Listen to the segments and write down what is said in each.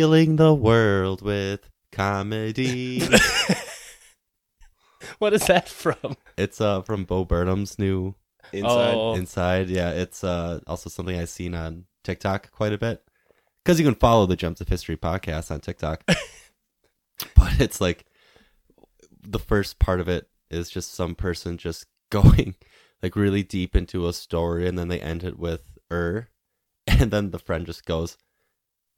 Healing the world with comedy. what is that from? it's uh from Bo Burnham's new Inside. Oh. Inside. Yeah, it's uh also something I've seen on TikTok quite a bit. Because you can follow the Gems of History podcast on TikTok. but it's like the first part of it is just some person just going like really deep into a story and then they end it with er and then the friend just goes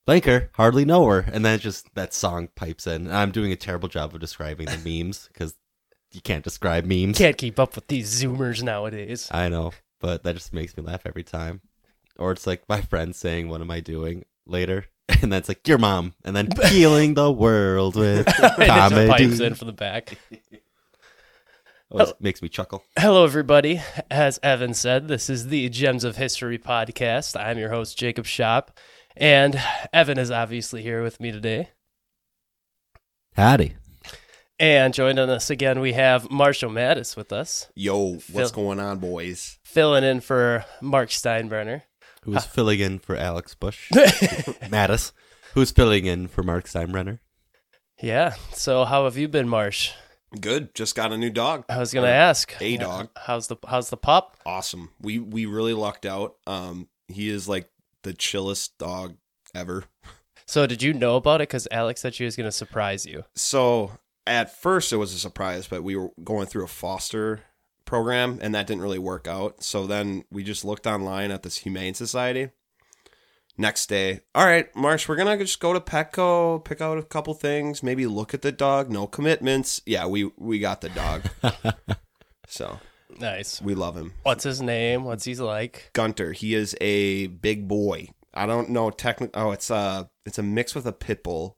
Blanker, hardly know her. And then just that song pipes in. And I'm doing a terrible job of describing the memes because you can't describe memes. Can't keep up with these Zoomers nowadays. I know, but that just makes me laugh every time. Or it's like my friend saying, "What am I doing?" later, and then it's like your mom, and then healing the world with And it just pipes in from the back. Always makes me chuckle. Hello, everybody. As Evan said, this is the Gems of History podcast. I'm your host, Jacob Shop, and Evan is obviously here with me today. Howdy. And joining us again, we have Marshall Mattis with us, Yo, Phil- what's going on, boys? filling in for Mark Steinbrenner. Who's filling in for Alex Bush? Mattis. Who's filling in for Mark Steinbrenner? Yeah. So, how have you been, Marsh? Good. Just got a new dog. I was gonna Or ask. a dog. How's the How's the pup? Awesome. We we really lucked out. Um, he is like the chillest dog ever. So, did you know about it? Because Alex said she was gonna surprise you. So at first it was a surprise, but we were going through a foster program and that didn't really work out. So then we just looked online at this humane society. Next day, all right, Marsh, we're gonna just go to Petco, pick out a couple things, maybe look at the dog. No commitments. Yeah, we we got the dog, so Nice. we love him. What's his name? What's he like? Gunter. He is a big boy. I don't know technically. Oh, it's a it's a mix with a pit bull.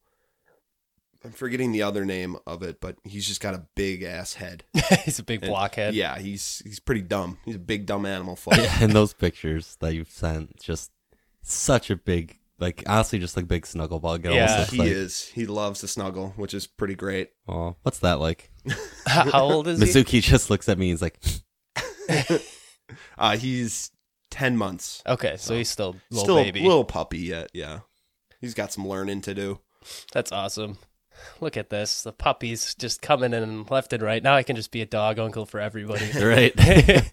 I'm forgetting the other name of it, but he's just got a big ass head. He's a big And- blockhead. Yeah, he's he's pretty dumb. He's a big dumb animal. Fuck. and those pictures that you've sent, just such a big, like honestly, just like big snuggle bug. It Yeah. almost he like, is. He loves to snuggle, which is pretty great. Oh, what's that like? How how old is he? Mizuki just looks at me. He's like, Uh, he's ten months. Okay, so he's still a little Still baby. a little puppy yet. Yeah, he's got some learning to do. That's awesome. Look at this. The puppies just coming in left and right. Now I can just be a dog uncle for everybody. right.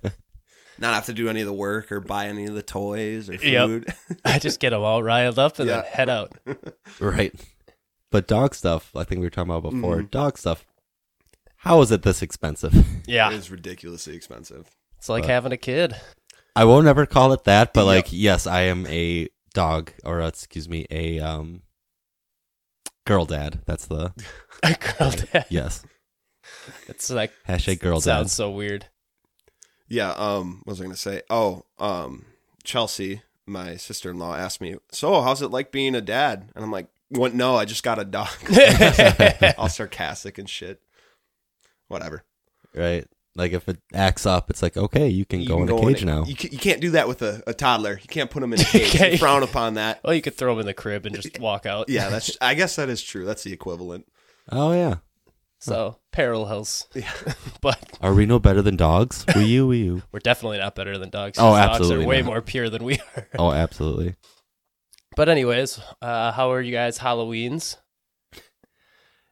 Not have to do any of the work or buy any of the toys or Yep. food. I just get them all riled up and then head out. Right. But dog stuff, I think we were talking about before. Mhm. Dog stuff. How is it this expensive? Yeah, It is ridiculously expensive. it's like But- having a kid. I won't ever call it that, but Yep. like, yes, I am a dog, or uh, excuse me, a um, girl dad. That's the A girl dad. yes. It's like Hashtag girl dad. sounds so weird. Yeah, um, what was I gonna say? Oh, um, Chelsea, my sister in law, asked me, So, how's it like being a dad? And I'm like, What no, I just got a dog. All sarcastic and shit. Whatever. Right. Like if it acts up, it's like okay, you can You go can in a cage now. You, ca- you can't do that with a, a toddler. You can't put him in a cage. Okay. You frown upon that. Well, you could throw him in the crib and just walk out. Yeah, that's. I guess that is true. That's the equivalent. oh yeah. So parallels, Yeah. but Are we no better than dogs? Wee you, wee you. we're definitely not better than dogs. Oh, 'cause Dogs absolutely are way not. more pure than we are. Oh, absolutely. But anyways, uh, how are you guys Halloweens?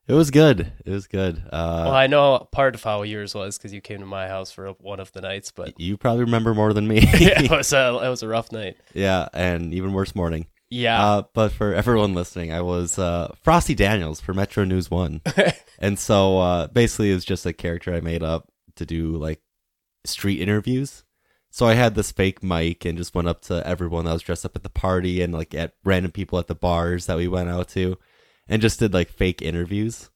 It was good. It was good. well, Uh, I know part of how yours was because you came to my house for one of the nights, but you probably remember more than me. yeah, it was a it was a rough night. yeah, and even worse morning. Yeah, Uh, but for everyone listening, I was uh, Frosty Daniels for Metro News One, and so uh, basically it's just a character I made up to do like street interviews. So I had this fake mic and just went up to everyone that was dressed up at the party and like at random people at the bars that we went out to, and just did like fake interviews,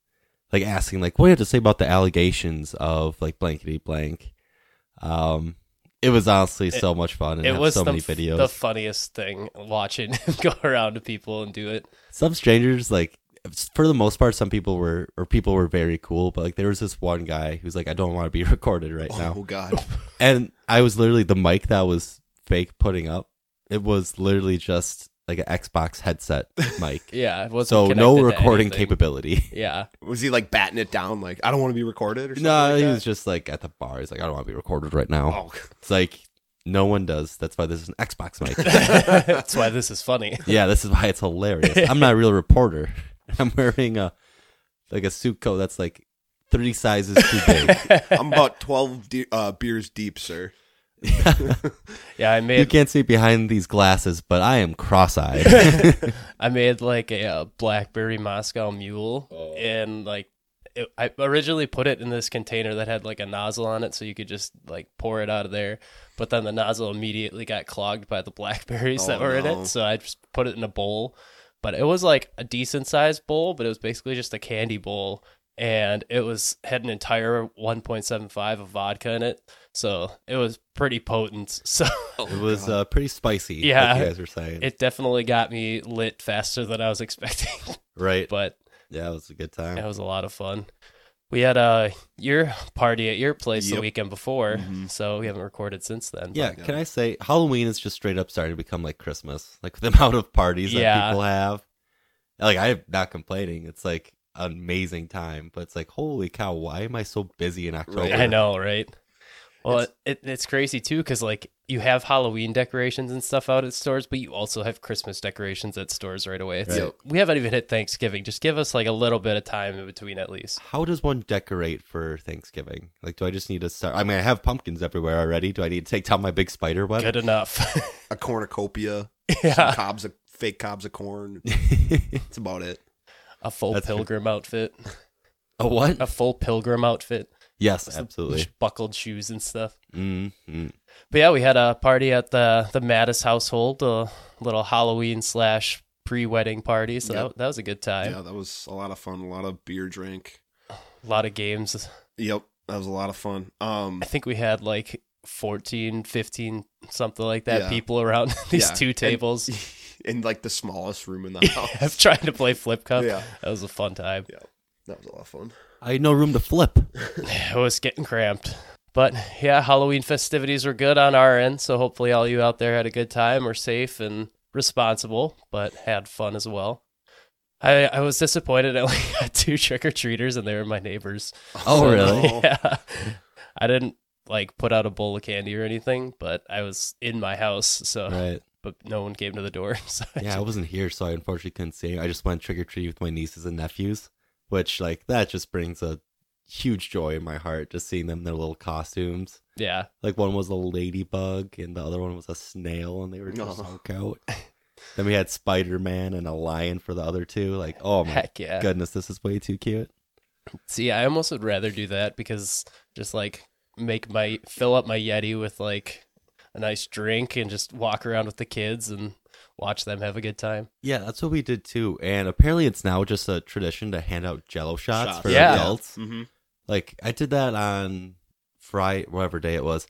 like asking like what do you have to say about the allegations of like blankety blank. Um, it was honestly so much fun and it was so the, many videos. the funniest thing watching him go around to people and do it. some strangers like for the most part some people were or people were very cool but like there was this one guy who's like i don't want to be recorded right Oh now Oh God. and i was literally the mic that was fake putting up it was literally just like an xbox headset mic Yeah, it wasn't so no recording capability Yeah, Was he like batting it down? Like I don't want to be recorded or something. no like he that? was just like at the bar he's like i don't want to be recorded right now Oh, it's like No one does. That's why this is an Xbox mic. That's why this is funny. yeah, this is why it's hilarious. I'm not a real reporter. I'm wearing a like a suit coat that's like three sizes too big. I'm about 12 de- uh, beers deep, sir. Yeah, I made. you can't see behind these glasses, but I am cross-eyed. I made like a, uh blackberry Moscow Mule, and like it, I originally put it in this container that had like a nozzle on it, so you could just like pour it out of there. But then the nozzle immediately got clogged by the blackberries that Oh, were in it, so I just put it in a bowl. But it was like a decent sized bowl, but it was basically just a candy bowl, and it was had an entire 1.75 of vodka in it, so it was pretty potent. So it was uh, pretty spicy. Yeah. like you guys were saying. it definitely got me lit faster than I was expecting. right. but yeah, it was a good time. It was a lot of fun. We had uh, your party at your place the weekend before, Mhm. so we haven't recorded since then. but- Yeah, can I say Halloween is just straight up starting to become like Christmas, like the amount of parties that people have. Like I'm not complaining; it's like an amazing time, but it's like holy cow, why am I so busy in October? I know, right? Well, It's- it, it's crazy too because like you have Halloween decorations and stuff out at stores, but you also have Christmas decorations at stores right away. It's, Right. We haven't even hit Thanksgiving. Just give us like a little bit of time in between at least. How does one decorate for Thanksgiving? Like, do I just need to start? I mean, I have pumpkins everywhere already. Do I need to take down my big spider web? Good enough. A cornucopia, some yeah, cobs of fake cobs of corn. That's about it. A full That's true. pilgrim outfit. a what? A full pilgrim outfit. yes, absolutely. Buckled shoes and stuff. Mm-hmm. But yeah, we had a party at the the Mattis household, a little Halloween slash pre wedding party. So Yep. that, that was a good time. Yeah, that was a lot of fun. A lot of beer drink. A lot of games. Yep, that was a lot of fun. Um, I think we had like 14, 15, something like that Yeah. people around these Yeah, two and- tables. in like the smallest room in the I'm house. trying to play flip cup. Yeah, That was a fun time. Yeah. That was a lot of fun. I had no room to flip. It was getting cramped. But yeah, Halloween festivities were good on our end. So hopefully all you out there had a good time, were safe and responsible, but had fun as well. I, I was disappointed. I only got two trick or treaters, and they were my neighbors. Oh, So, really? Yeah. I didn't like put out a bowl of candy or anything, but I was in my house, so Right. But no one came to the door. So I Yeah, I wasn't here, so I unfortunately couldn't see. I just went trick or treat with my nieces and nephews, which like that just brings a huge joy in my heart just seeing them in their little costumes. yeah, Like one was a ladybug and the other one was a snail, and they were just Oh. so cute. then we had Spider Man and a lion for the other two. Like, oh my heck yeah. goodness, this is way too cute. See, I almost would rather do that because just like make my fill up my Yeti with like a nice drink and just walk around with the kids and watch them have a good time. Yeah, that's what we did too. And apparently, it's now just a tradition to hand out Jello shots, Shots. for Yeah. adults. Mm-hmm. Like I did that on Friday, whatever day it was.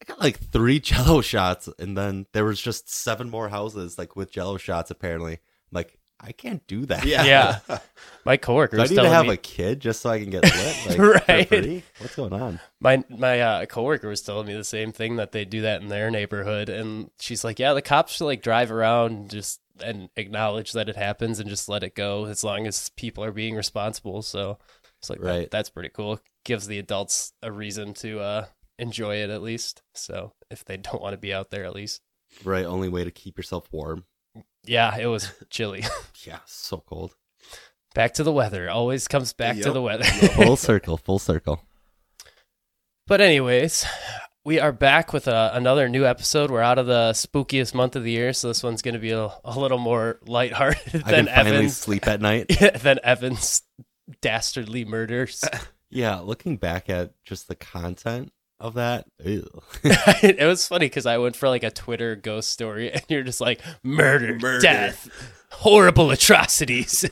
I got like three Jello shots, and then there was just seven more houses like with Jello shots. Apparently, I'm like I can't do that. Yeah. Yeah. My coworker Do I need to have me a kid just so I can get lit? Like, Right. What's going on? my my uh, coworker was telling me the same thing that they do that in their neighborhood, and she's like, "Yeah, the cops should like drive around and just and acknowledge that it happens and just let it go as long as people are being responsible." So it's like, that- Right. that's pretty cool. Gives the adults a reason to uh, enjoy it at least. So if they don't want to be out there, at least, Right, only way to keep yourself warm. Yeah, it was chilly. Yeah, so cold. back to the weather. Always comes back to the weather. Full circle, full circle. But anyways, we are back with a, another new episode. We're out of the spookiest month of the year, so this one's going to be a, a little more lighthearted I can than finally Evan's sleep at night. than Evan's dastardly murders. Yeah, looking back at just the content of that, it was funny because I went for like a Twitter ghost story, and you're just like murder, Murder. death, horrible atrocities.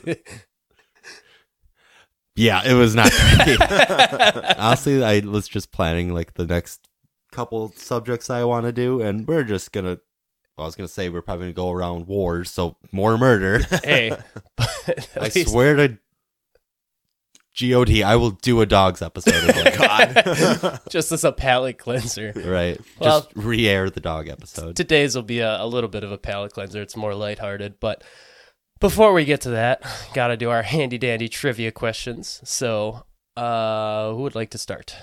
yeah, it was not. Honestly, I was just planning like the next couple subjects I want to do, and we're just gonna. Well, I was gonna say we're probably gonna go around wars, so more murder. hey, but I least- swear to God, I will do a dogs episode again. God. just as a palate cleanser. right, Well- just re-air the dog episode. Today's will be a, a little bit of a palate cleanser. It's more lighthearted. But before we get to that, got to do our handy dandy trivia questions. So, uh, who would like to start?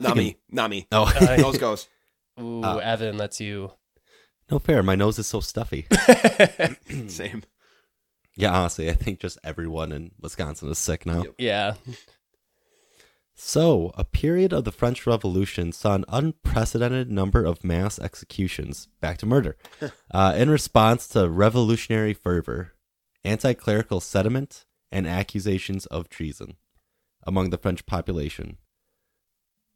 Not me. Not me. Oh, Uh, Those goes. Ooh, Uh, Evan, that's you. No fair. My nose is so stuffy. Same. Yeah, honestly, I think just everyone in Wisconsin is sick now. Yeah. So, a period of the French Revolution saw an unprecedented number of mass executions, back to murder, uh, in response to revolutionary fervor, anti clerical sentiment, and accusations of treason among the French population.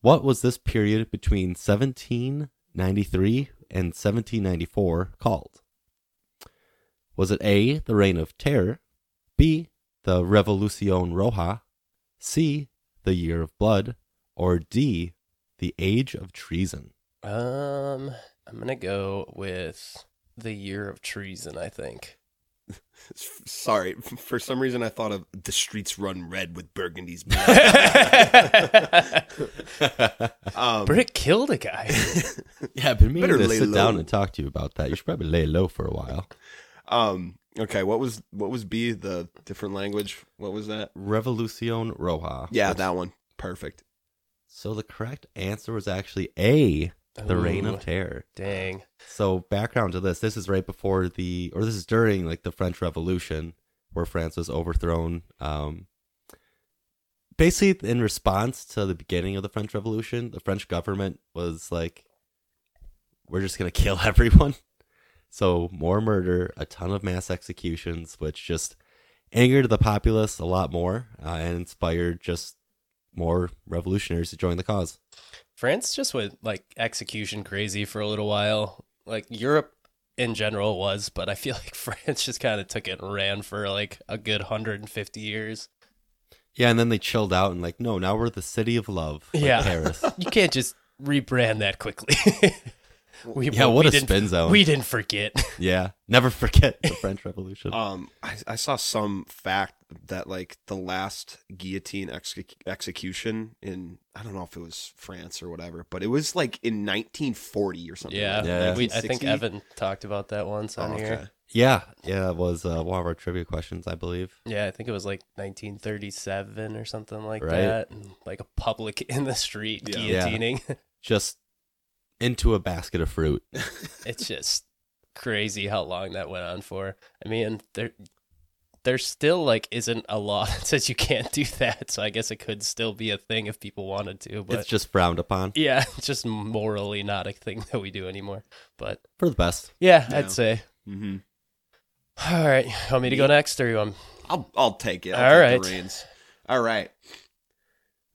What was this period between 1793 and 1794 called? Was it A, the Reign of Terror, B, the Revolucion Roja, C, the Year of Blood, or D, the Age of Treason? Um, I'm gonna go with the year of treason. I think. Sorry, for some reason I thought of the streets run red with Burgundy's blood. um, Brick killed a guy. Yeah, I've been meaning to lay sit down and talk to you about that. You should probably lay low for a while. Um, okay, what was what was B? The different language. What was that? Revolucion Roja. Yeah, which- that one. Perfect. So the correct answer was actually A, the Reign of Terror. Dang. So background to this, this is right before the, or this is during like the French Revolution, where France was overthrown. Um, basically, in response to the beginning of the French Revolution, the French government was like, "We're just gonna kill everyone." So more murder, a ton of mass executions, which just angered the populace a lot more uh, and inspired just more revolutionaries to join the cause. France just went like execution crazy for a little while. Like Europe in general was, but I feel like France just kind of took it and ran for like a good 150 years. Yeah, and then they chilled out and like, no, now we're the city of love, like Yeah. Paris. You can't just rebrand that quickly. we, Yeah, what we a didn't- spin zone. We didn't forget. Yeah, never forget the French Revolution. Um, I, I saw some fact that like the last guillotine ex- execution in I don't know if it was France or whatever, but it was like in 1940 or something. yeah, like Yeah. We, I think Evan talked about that once Oh, on okay. here. yeah, yeah, it was uh, one of our trivia questions, I believe. Yeah, I think it was like 1937 or something like Right. that. And like a public in the street Yeah. Yeah. guillotining. Just into a basket of fruit. it's just crazy how long that went on for. I mean, there there still like isn't a law that says you can't do that, so I guess it could still be a thing if people wanted to. But it's just frowned upon yeah, it's just morally not a thing that we do anymore. But for the best. yeah, Yeah. I'd say. Mm-hmm. All right, want me to go next, or you want? I'll I'll take it. I'll All take right. the reins. All right.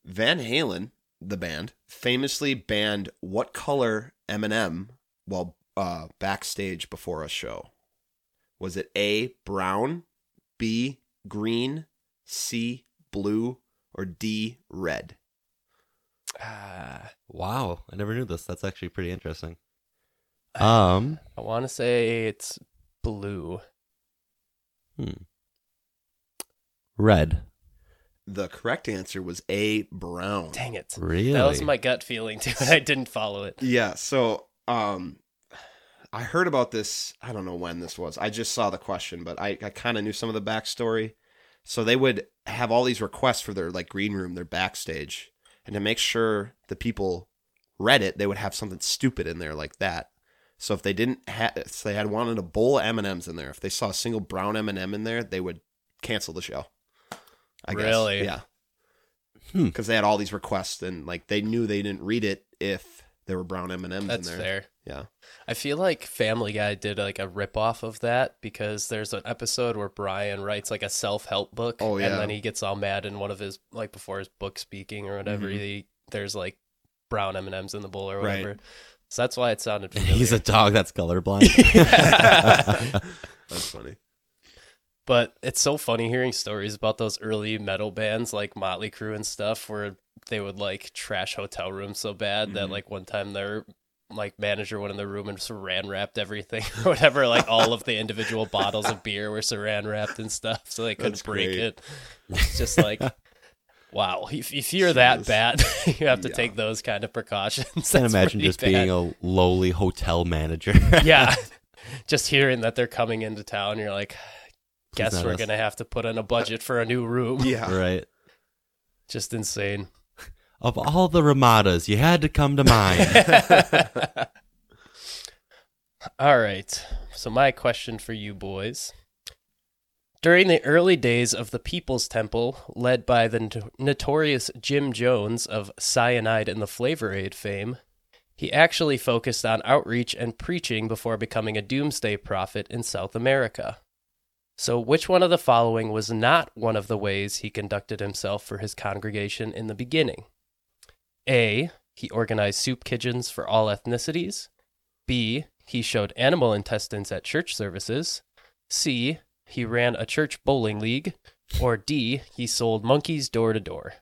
Van Halen, the band, famously banned what color M&M while uh, backstage before a show? Was it A brown, B green, C blue, or D red? Ah, Wow, I never knew this. That's actually pretty interesting. Um, I want to say it's blue. hmm. red. The correct answer was A brown. Dang it! Really? That was my gut feeling too, and I didn't follow it. Yeah, so um I heard about this, I don't know when this was. I just saw the question, but I, I kind of knew some of the backstory. So they would have all these requests for their like green room, their backstage. And to make sure the people read it, they would have something stupid in there like that. So if they didn't have, if they had wanted a bowl of M&Ms in there, if they saw a single brown M&M in there, they would cancel the show. I guess. Really? Yeah. Hmm. Because they had all these requests and like they knew they didn't read it if there were brown M&Ms in That's there. fair. Yeah. I feel like Family Guy did like a rip off of that because there's an episode where Brian writes like a self help book. Oh, yeah. And then he gets all mad in one of his like before his book speaking or whatever. Mhm. He, there's like brown M and M's in the bowl or Right. whatever. So that's why it sounded familiar. He's a dog that's colorblind. That's funny. But it's so funny hearing stories about those early metal bands like Motley Crue and stuff where they would like trash hotel rooms so bad that Mhm. like one time their like manager went in the room and saran wrapped everything or whatever. Like all of the individual bottles of beer were saran wrapped and stuff so they couldn't That's break great. it. It's just like wow. If, if you're that bad, you have to Yeah. take those kind of precautions. Can't imagine just bad. being a lowly hotel manager. yeah. Just hearing that they're coming into town, you're like, guess we're us. gonna have to put in a budget for a new room. Yeah. right. Just insane. Of all the Ramadas, you had to come to mine. All right. So, my question for you boys. During the early days of the People's Temple, led by the not- notorious Jim Jones of Cyanide and the Flavor Aid fame, he actually focused on outreach and preaching before becoming a doomsday prophet in South America. So, which one of the following was not one of the ways he conducted himself for his congregation in the beginning? A. He organized soup kitchens for all ethnicities. B. He showed animal intestines at church services. C. He ran a church bowling league. Or D. He sold monkeys door to door.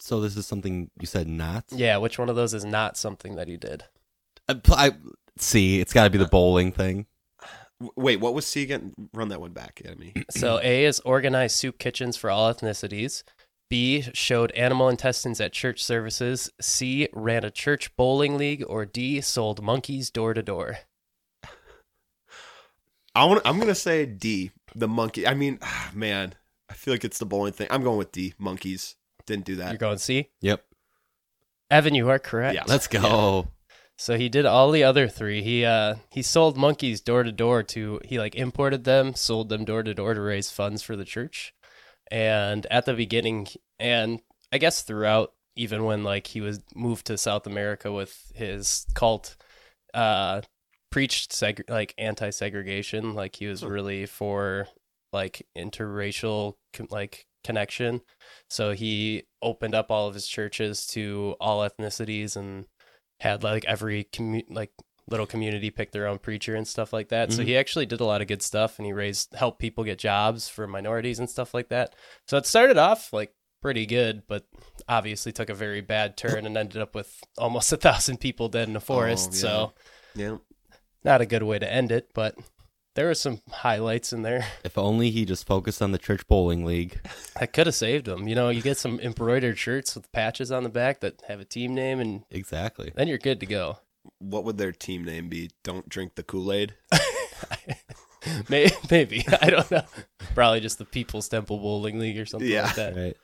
So this is something you said not. Yeah, which one of those is not something that he did? Uh, I, I see. It's got to be the uh, bowling thing. W- Wait, what was C again? Run that one back at me. So A is organized soup kitchens for all ethnicities. B showed animal intestines at church services. C ran a church bowling league. Or D sold monkeys door to door. I want. I'm gonna say D. The monkey. I mean, ah, man, I feel like it's the bowling thing. I'm going with D. Monkeys didn't do that. You're going C. Yep. Evan, you are correct. Yeah. Let's go. So he did all the other three. He uh he sold monkeys door to door to he like imported them, sold them door to door to raise funds for the church. And at the beginning and I guess throughout even when like he was moved to South America with his cult uh preached seg- like anti-segregation, like he was Hmm. really for like interracial like connection. So he opened up all of his churches to all ethnicities and had like every commu- like little community pick their own preacher and stuff like that. So Mhm. he actually did a lot of good stuff and he raised helped people get jobs for minorities and stuff like that. So it started off like pretty good, but obviously took a very bad turn and ended up with almost a thousand people dead in a forest. Oh, yeah. So yeah. not a good way to end it, but there were some highlights in there If only he just focused on the church bowling league. that could have saved him. You know, you get some embroidered shirts with patches on the back that have a team name, and Exactly. then you're good to go. What would their team name be? Don't drink the Kool Aid. Maybe, maybe I don't know. Probably just the People's Temple Bowling League or something Yeah. like that. Right.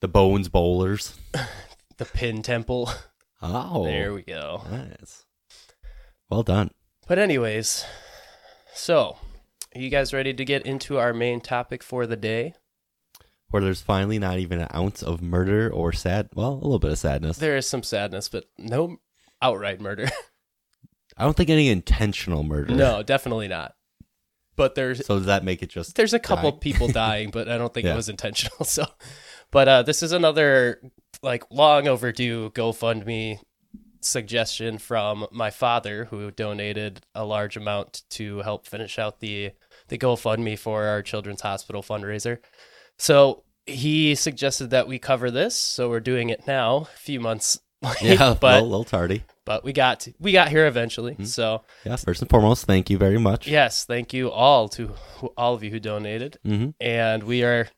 The Bones Bowlers. The Pin Temple. Oh. There we go. Nice. Well done. But anyways, so are you guys ready to get into our main topic for the day? Where there's finally not even an ounce of murder or sad. Well, a little bit of sadness. There is some sadness, but no outright murder. I don't think any intentional murder. no, definitely not. But there's So does that make it just? there's a couple dying? people dying, but I don't think Yeah. it was intentional. So, but uh, this is another like long overdue GoFundMe suggestion from my father, who donated a large amount to help finish out the the GoFundMe for our Children's Hospital fundraiser. So he suggested that we cover this, so we're doing it now, a few months late, Yeah, but a little, tardy. but we got to, we got here eventually. Mhm. So Yeah. First and foremost, thank you very much. yes, thank you all to who- all of you who donated hmm and we are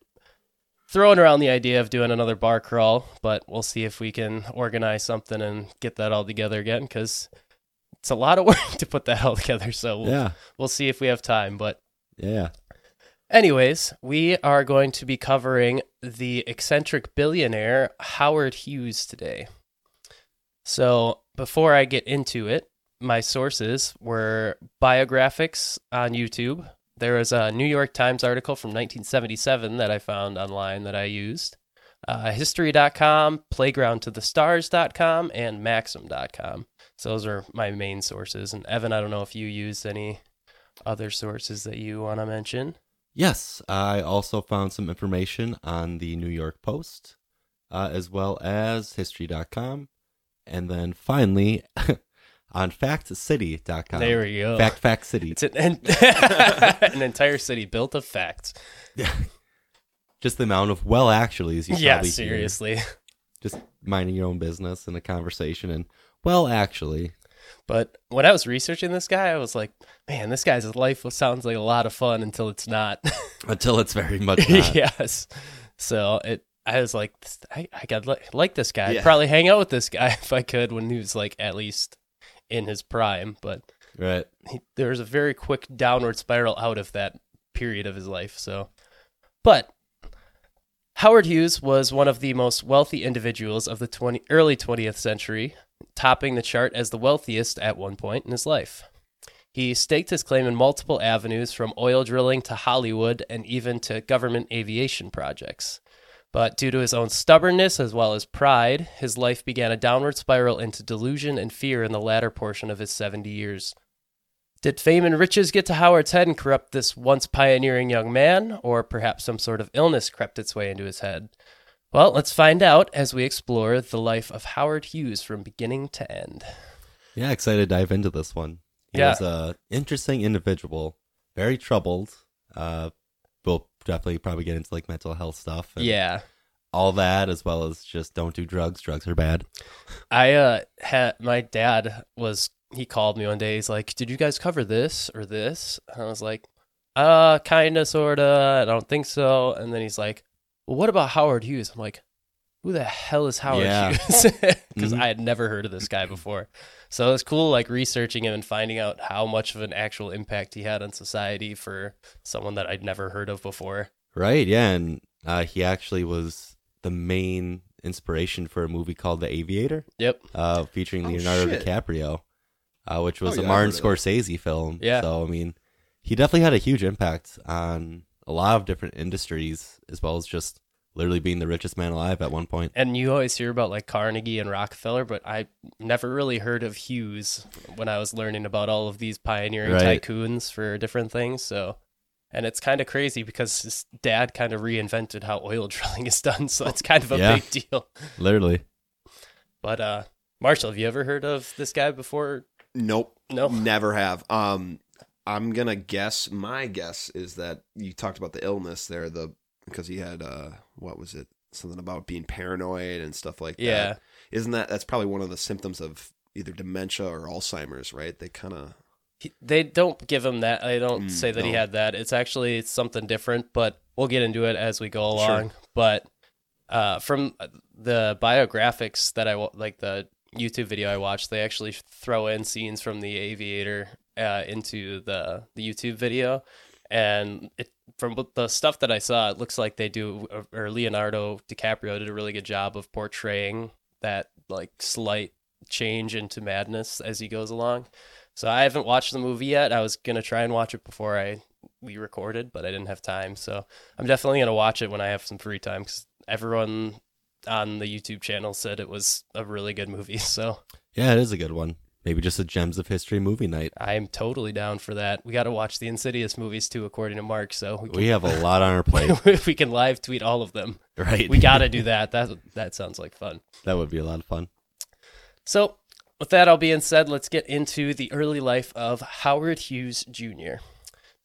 throwing around the idea of doing another bar crawl, but we'll see if we can organize something and get that all together again because it's a lot of work to put that all together. So we'll, Yeah. we'll see if we have time. But, Yeah. anyways, we are going to be covering the eccentric billionaire Howard Hughes today. So before I get into it, my sources were biographics on YouTube. There was a New York Times article from 1977 that I found online that I used. Uh, history.com, playgroundtothestars.com, and maxim.com. So those are my main sources. And Evan, I don't know if you used any other sources that you want to mention. Yes. I also found some information on the New York Post, uh, as well as history.com. And then finally on factcity.com. there we go. Fact, fact city. It's an, an entire city built of facts. Just the amount of well actually, actuallys you Yeah, probably hear. seriously. Just minding your own business in a conversation and well actually. But when I was researching this guy, I was like, man, this guy's life sounds like a lot of fun until it's not. Until it's very much not. yes. So it, I was like, I, I got like, like this guy. I'd probably hang out with this guy if I could when he was like at least in his prime. But Right. he, there was a very quick downward spiral out of that period of his life. So, but Howard Hughes was one of the most wealthy individuals of the 20, early 20th century. topping the chart as the wealthiest at one point in his life. He staked his claim in multiple avenues from oil drilling to Hollywood and even to government aviation projects. But due to his own stubbornness as well as pride, his life began a downward spiral into delusion and fear in the latter portion of his 70 years. Did fame and riches get to Howard's head and corrupt this once pioneering young man, or perhaps some sort of illness crept its way into his head? Well, let's find out as we explore the life of Howard Hughes from beginning to end. Yeah, excited to dive into this one. He Yeah. was a interesting individual, very troubled. Uh, we'll definitely probably get into like mental health stuff. And Yeah. all that, as well as just don't do drugs. Drugs are bad. I uh had my dad was he called me one day. He's like, "Did you guys cover this or this?" And I was like, "Uh, kinda, sorta. I don't think so." And then he's like, "Well, what about Howard Hughes?" I'm like, "Who the hell is Howard Yeah. Hughes?" Because Mhm. I had never heard of this guy before. So it was cool, like researching him and finding out how much of an actual impact he had on society for someone that I'd never heard of before. Right? Yeah, and uh, he actually was the main inspiration for a movie called The Aviator, Yep. uh, featuring Oh, Leonardo shit. DiCaprio, uh, which was Oh, a yeah, I Martin heard of that. Scorsese film. Yeah. So I mean, he definitely had a huge impact on a lot of different industries, as well as just literally being the richest man alive at one point. And you always hear about like Carnegie and Rockefeller, but I never really heard of Hughes when I was learning about all of these pioneering Right. tycoons for different things. So, and it's kind of crazy because his dad kind of reinvented how oil drilling is done. So it's kind of a Yeah. big deal. Literally. But, uh, Marshall, have you ever heard of this guy before? Nope. No. Never have. Um, I'm gonna guess. My guess is that you talked about the illness there, the because he had uh, what was it? Something about being paranoid and stuff like that. Yeah. Isn't that that's probably one of the symptoms of either dementia or Alzheimer's, right? They kind of they don't give him that. I don't Mm, say that he had that. It's actually something different, but we'll get into it as we go Sure. along. But uh, from the biographics that I like, the YouTube video I watched, they actually throw in scenes from The Aviator uh, into the the YouTube video, and it from the stuff that I saw, it looks like they do, uh, or Leonardo DiCaprio did a really good job of portraying that like slight change into madness as he goes along. So I haven't watched the movie yet. I was gonna try and watch it before I we recorded, but I didn't have time. So I'm definitely gonna watch it when I have some free time because everyone on the YouTube channel said it was a really good movie. So Yeah, it is a good one. Maybe just a Gems of History movie night. I'm totally down for that. We got to watch the Insidious movies too, according to Mark. So we We have a lot on our plate, if we can live tweet all of them. right? We got to do that. That that sounds like fun. that would be a lot of fun. So, with that all being said, let's get into the early life of Howard Hughes Jr.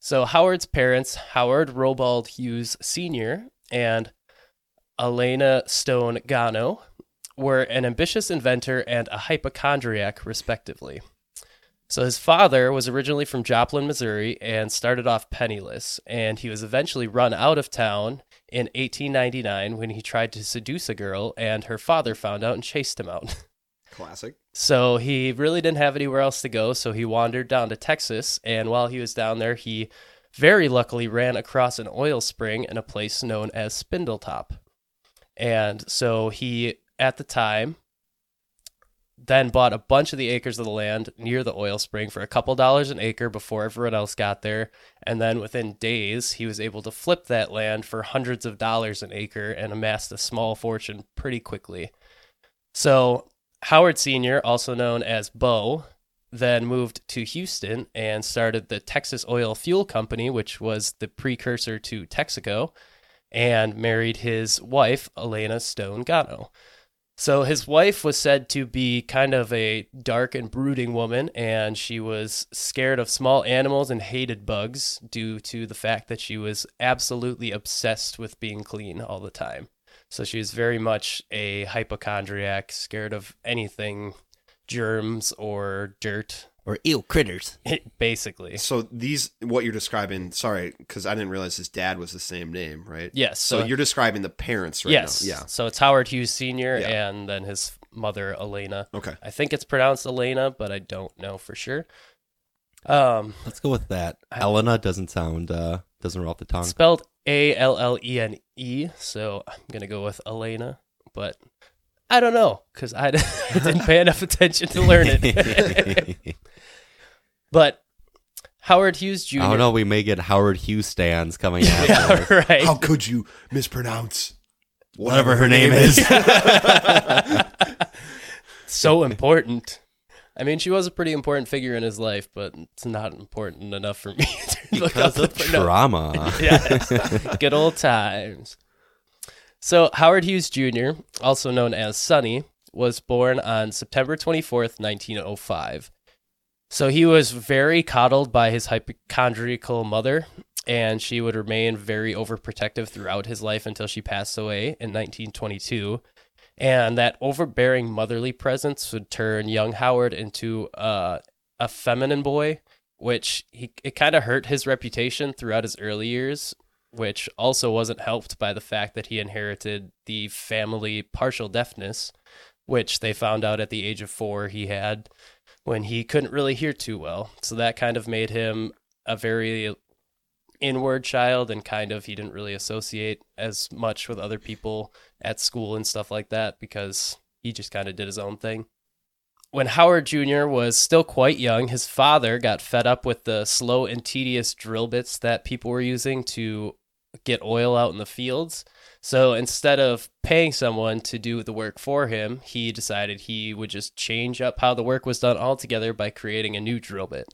So, Howard's parents, Howard Robard Hughes Sr. and Elena Stone Gano, were an ambitious inventor and a hypochondriac, respectively. So, his father was originally from Joplin, Missouri, and started off penniless, and he was eventually run out of town in 1899 when he tried to seduce a girl, and her father found out and chased him out. classic. So he really didn't have anywhere else to go. So he wandered down to Texas. And while he was down there, he very luckily ran across an oil spring in a place known as Spindletop. And so he, at the time, then bought a bunch of the acres of the land near the oil spring for a couple dollars an acre before everyone else got there. And then within days, he was able to flip that land for hundreds of dollars an acre and amassed a small fortune pretty quickly. So Howard Sr., also known as Bo, then moved to Houston and started the Texas Oil Fuel Company, which was the precursor to Texaco, and married his wife, Elena Stone Gano. So his wife was said to be kind of a dark and brooding woman, and she was scared of small animals and hated bugs due to the fact that she was absolutely obsessed with being clean all the time. So she was very much a hypochondriac, scared of anything germs or dirt, Or eel critters. basically. So these what you're describing. Sorry, because I didn't realize his dad was the same name, right? Yes. So, So, you're describing the parents right yes. now. Yeah. So it's Howard Hughes Sr. Yeah. and then his mother, Elena. Okay. I think it's pronounced Elena, but I don't know for sure. Um, Let's go with that. I- Elena doesn't sound uh doesn't roll off the tongue. spelled A L L E N E. So I'm gonna go with Elena, but I don't know because I, I didn't pay enough attention to learn it. but Howard Hughes Jr. Oh no, we may get Howard Hughes stands coming out. Yeah, right. How could you mispronounce Whatever her name is. so important. I mean, she was a pretty important figure in his life, but it's not important enough for me to look up because of the pronoun- trauma. yes. Good old times. So, Howard Hughes Jr., also known as Sonny, was born on September 24th, 1905. So, he was very coddled by his hypochondriacal mother, and she would remain very overprotective throughout his life until she passed away in 1922. And that overbearing motherly presence would turn young Howard into uh, a feminine boy which he it kind of hurt his reputation throughout his early years, which also wasn't helped by the fact that he inherited the family partial deafness, which they found out at the age of 4 he had when he couldn't really hear too well. So that kind of made him a very inward child and kind of he didn't really associate as much with other people at school and stuff like that because he just kind of did his own thing when Howard Jr. was still quite young, his father got fed up with the slow and tedious drill bits that people were using to get oil out in the fields. So instead of paying someone to do the work for him, he decided he would just change up how the work was done altogether by creating a new drill bit.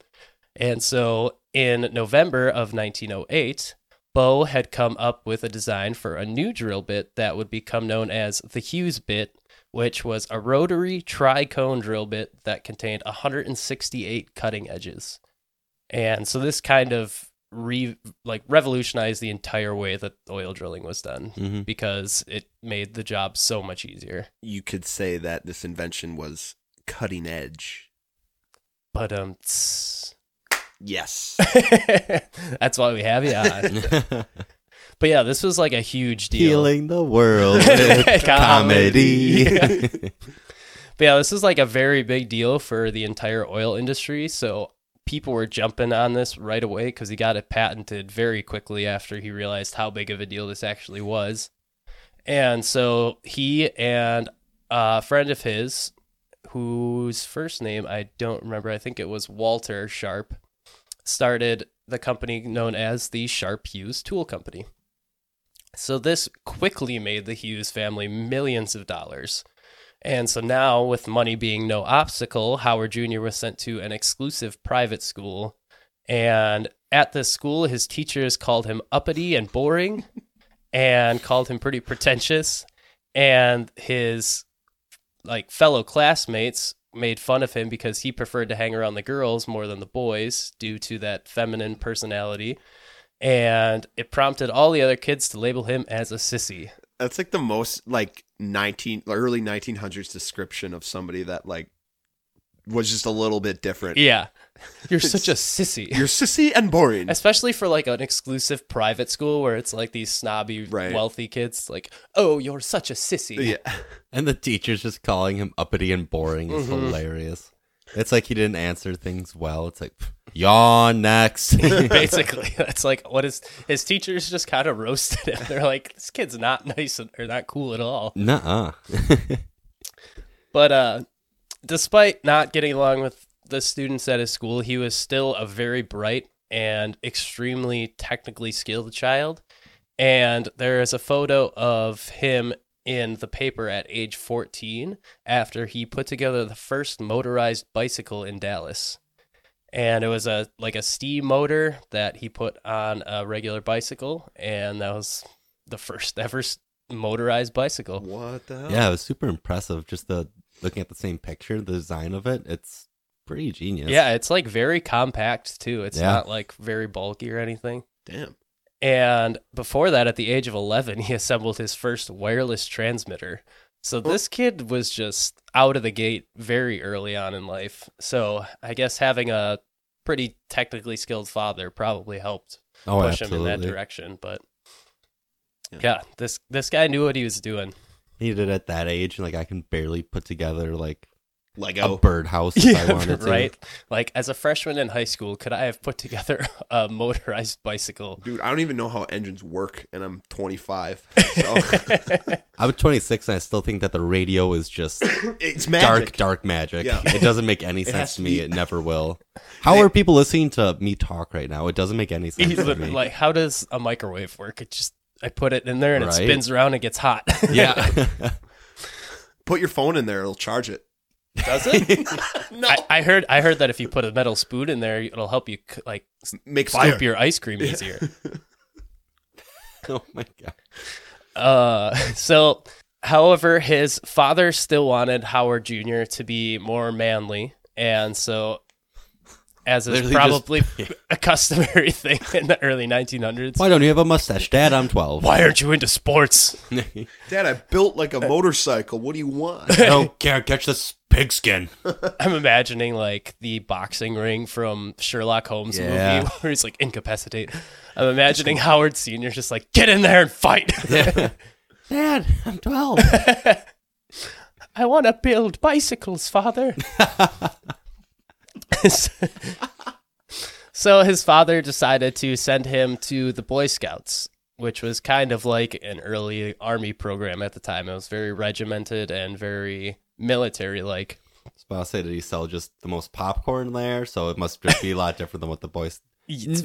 And so in November of 1908, Bo had come up with a design for a new drill bit that would become known as the Hughes bit, which was a rotary tricone drill bit that contained 168 cutting edges. And so this kind of re like revolutionized the entire way that oil drilling was done hmm because it made the job so much easier. You could say that this invention was cutting edge. But um Yes. that's why we have you on. But yeah, this was like a huge deal. Healing the world with Comedy. comedy. But yeah, this is like a very big deal for the entire oil industry. So people were jumping on this right away because he got it patented very quickly after he realized how big of a deal this actually was. And so he and a friend of his, whose first name I don't remember, I think it was Walter Sharp, started the company known as the Sharp Hughes Tool Company. So this quickly made the Hughes family millions of dollars. And so now, with money being no obstacle, Howard Jr. was sent to an exclusive private school. And at this school, his teachers called him uppity and boring and called him pretty pretentious. And his like fellow classmates made fun of him because he preferred to hang around the girls more than the boys due to that feminine personality. And it prompted all the other kids to label him as a sissy. That's like the most like 19 early 1900s description of somebody that like was just a little bit different. Yeah. You're such a sissy. You're sissy and boring. Especially for like an exclusive private school where it's like these snobby, Right. wealthy kids, like, oh, you're such a sissy. Yeah. and the teacher's just calling him uppity and boring is Mhm. hilarious. It's like he didn't answer things well. It's like, yawn next. Basically, that's like what his his teachers just kind of roasted him. They're like, this kid's not nice or not cool at all. Nuh-uh. But uh, despite not getting along with the students at his school, he was still a very bright and extremely technically skilled child. And there is a photo of him in the paper at age 14 after he put together the first motorized bicycle in Dallas. And it was a like a steam motor that he put on a regular bicycle, and that was the first ever motorized bicycle. What the hell? yeah, it was super impressive. Just the looking at the same picture, the design of it, it's pretty genius. Yeah, it's like very compact too. It's Yeah. not like very bulky or anything. Damn. And before that, at the age of 11, he assembled his first wireless transmitter. So this kid was just out of the gate very early on in life. So I guess having a pretty technically skilled father probably helped oh, push him in that direction. But Yeah. yeah, this this guy knew what he was doing. He did it at that age, and like I can barely put together like Lego. a birdhouse if I wanted to. right? Like as a freshman in high school, could I have put together a motorized bicycle? Dude, I don't even know how engines work, and I'm 25. So I'm 26 and I still think that the radio is just it's dark, magic. dark dark magic. Yeah. It doesn't make any sense to to me. be- It never will. How are people listening to me talk right now? It doesn't make any sense to me. like, how does a microwave work? It just I put it in there and it spins around and gets hot. yeah. Put your phone in there; it'll charge it. Does it? No, I, I heard I heard that if you put a metal spoon in there, it'll help you like make scoop your ice cream easier. oh my god. Uh, so, however, his father still wanted Howard Jr. to be more manly, and so, as is Literally probably just- a customary thing in the early 1900s, Why don't you have a mustache, Dad? I'm 12. why aren't you into sports? Dad, I built like a motorcycle. What do you want? I don't care. Catch this pigskin. I'm imagining like the boxing ring from Sherlock Holmes Yeah. movie where he's like incapacitate. I'm imagining Howard Sr. just like, get in there and fight. Dad, I'm 12. I want to build bicycles, father. so his father decided to send him to the Boy Scouts, which was kind of like an early army program at the time. It was very regimented and very military like. I about to say, did he sell just the most popcorn there? So it must just be a lot different than what the Boys.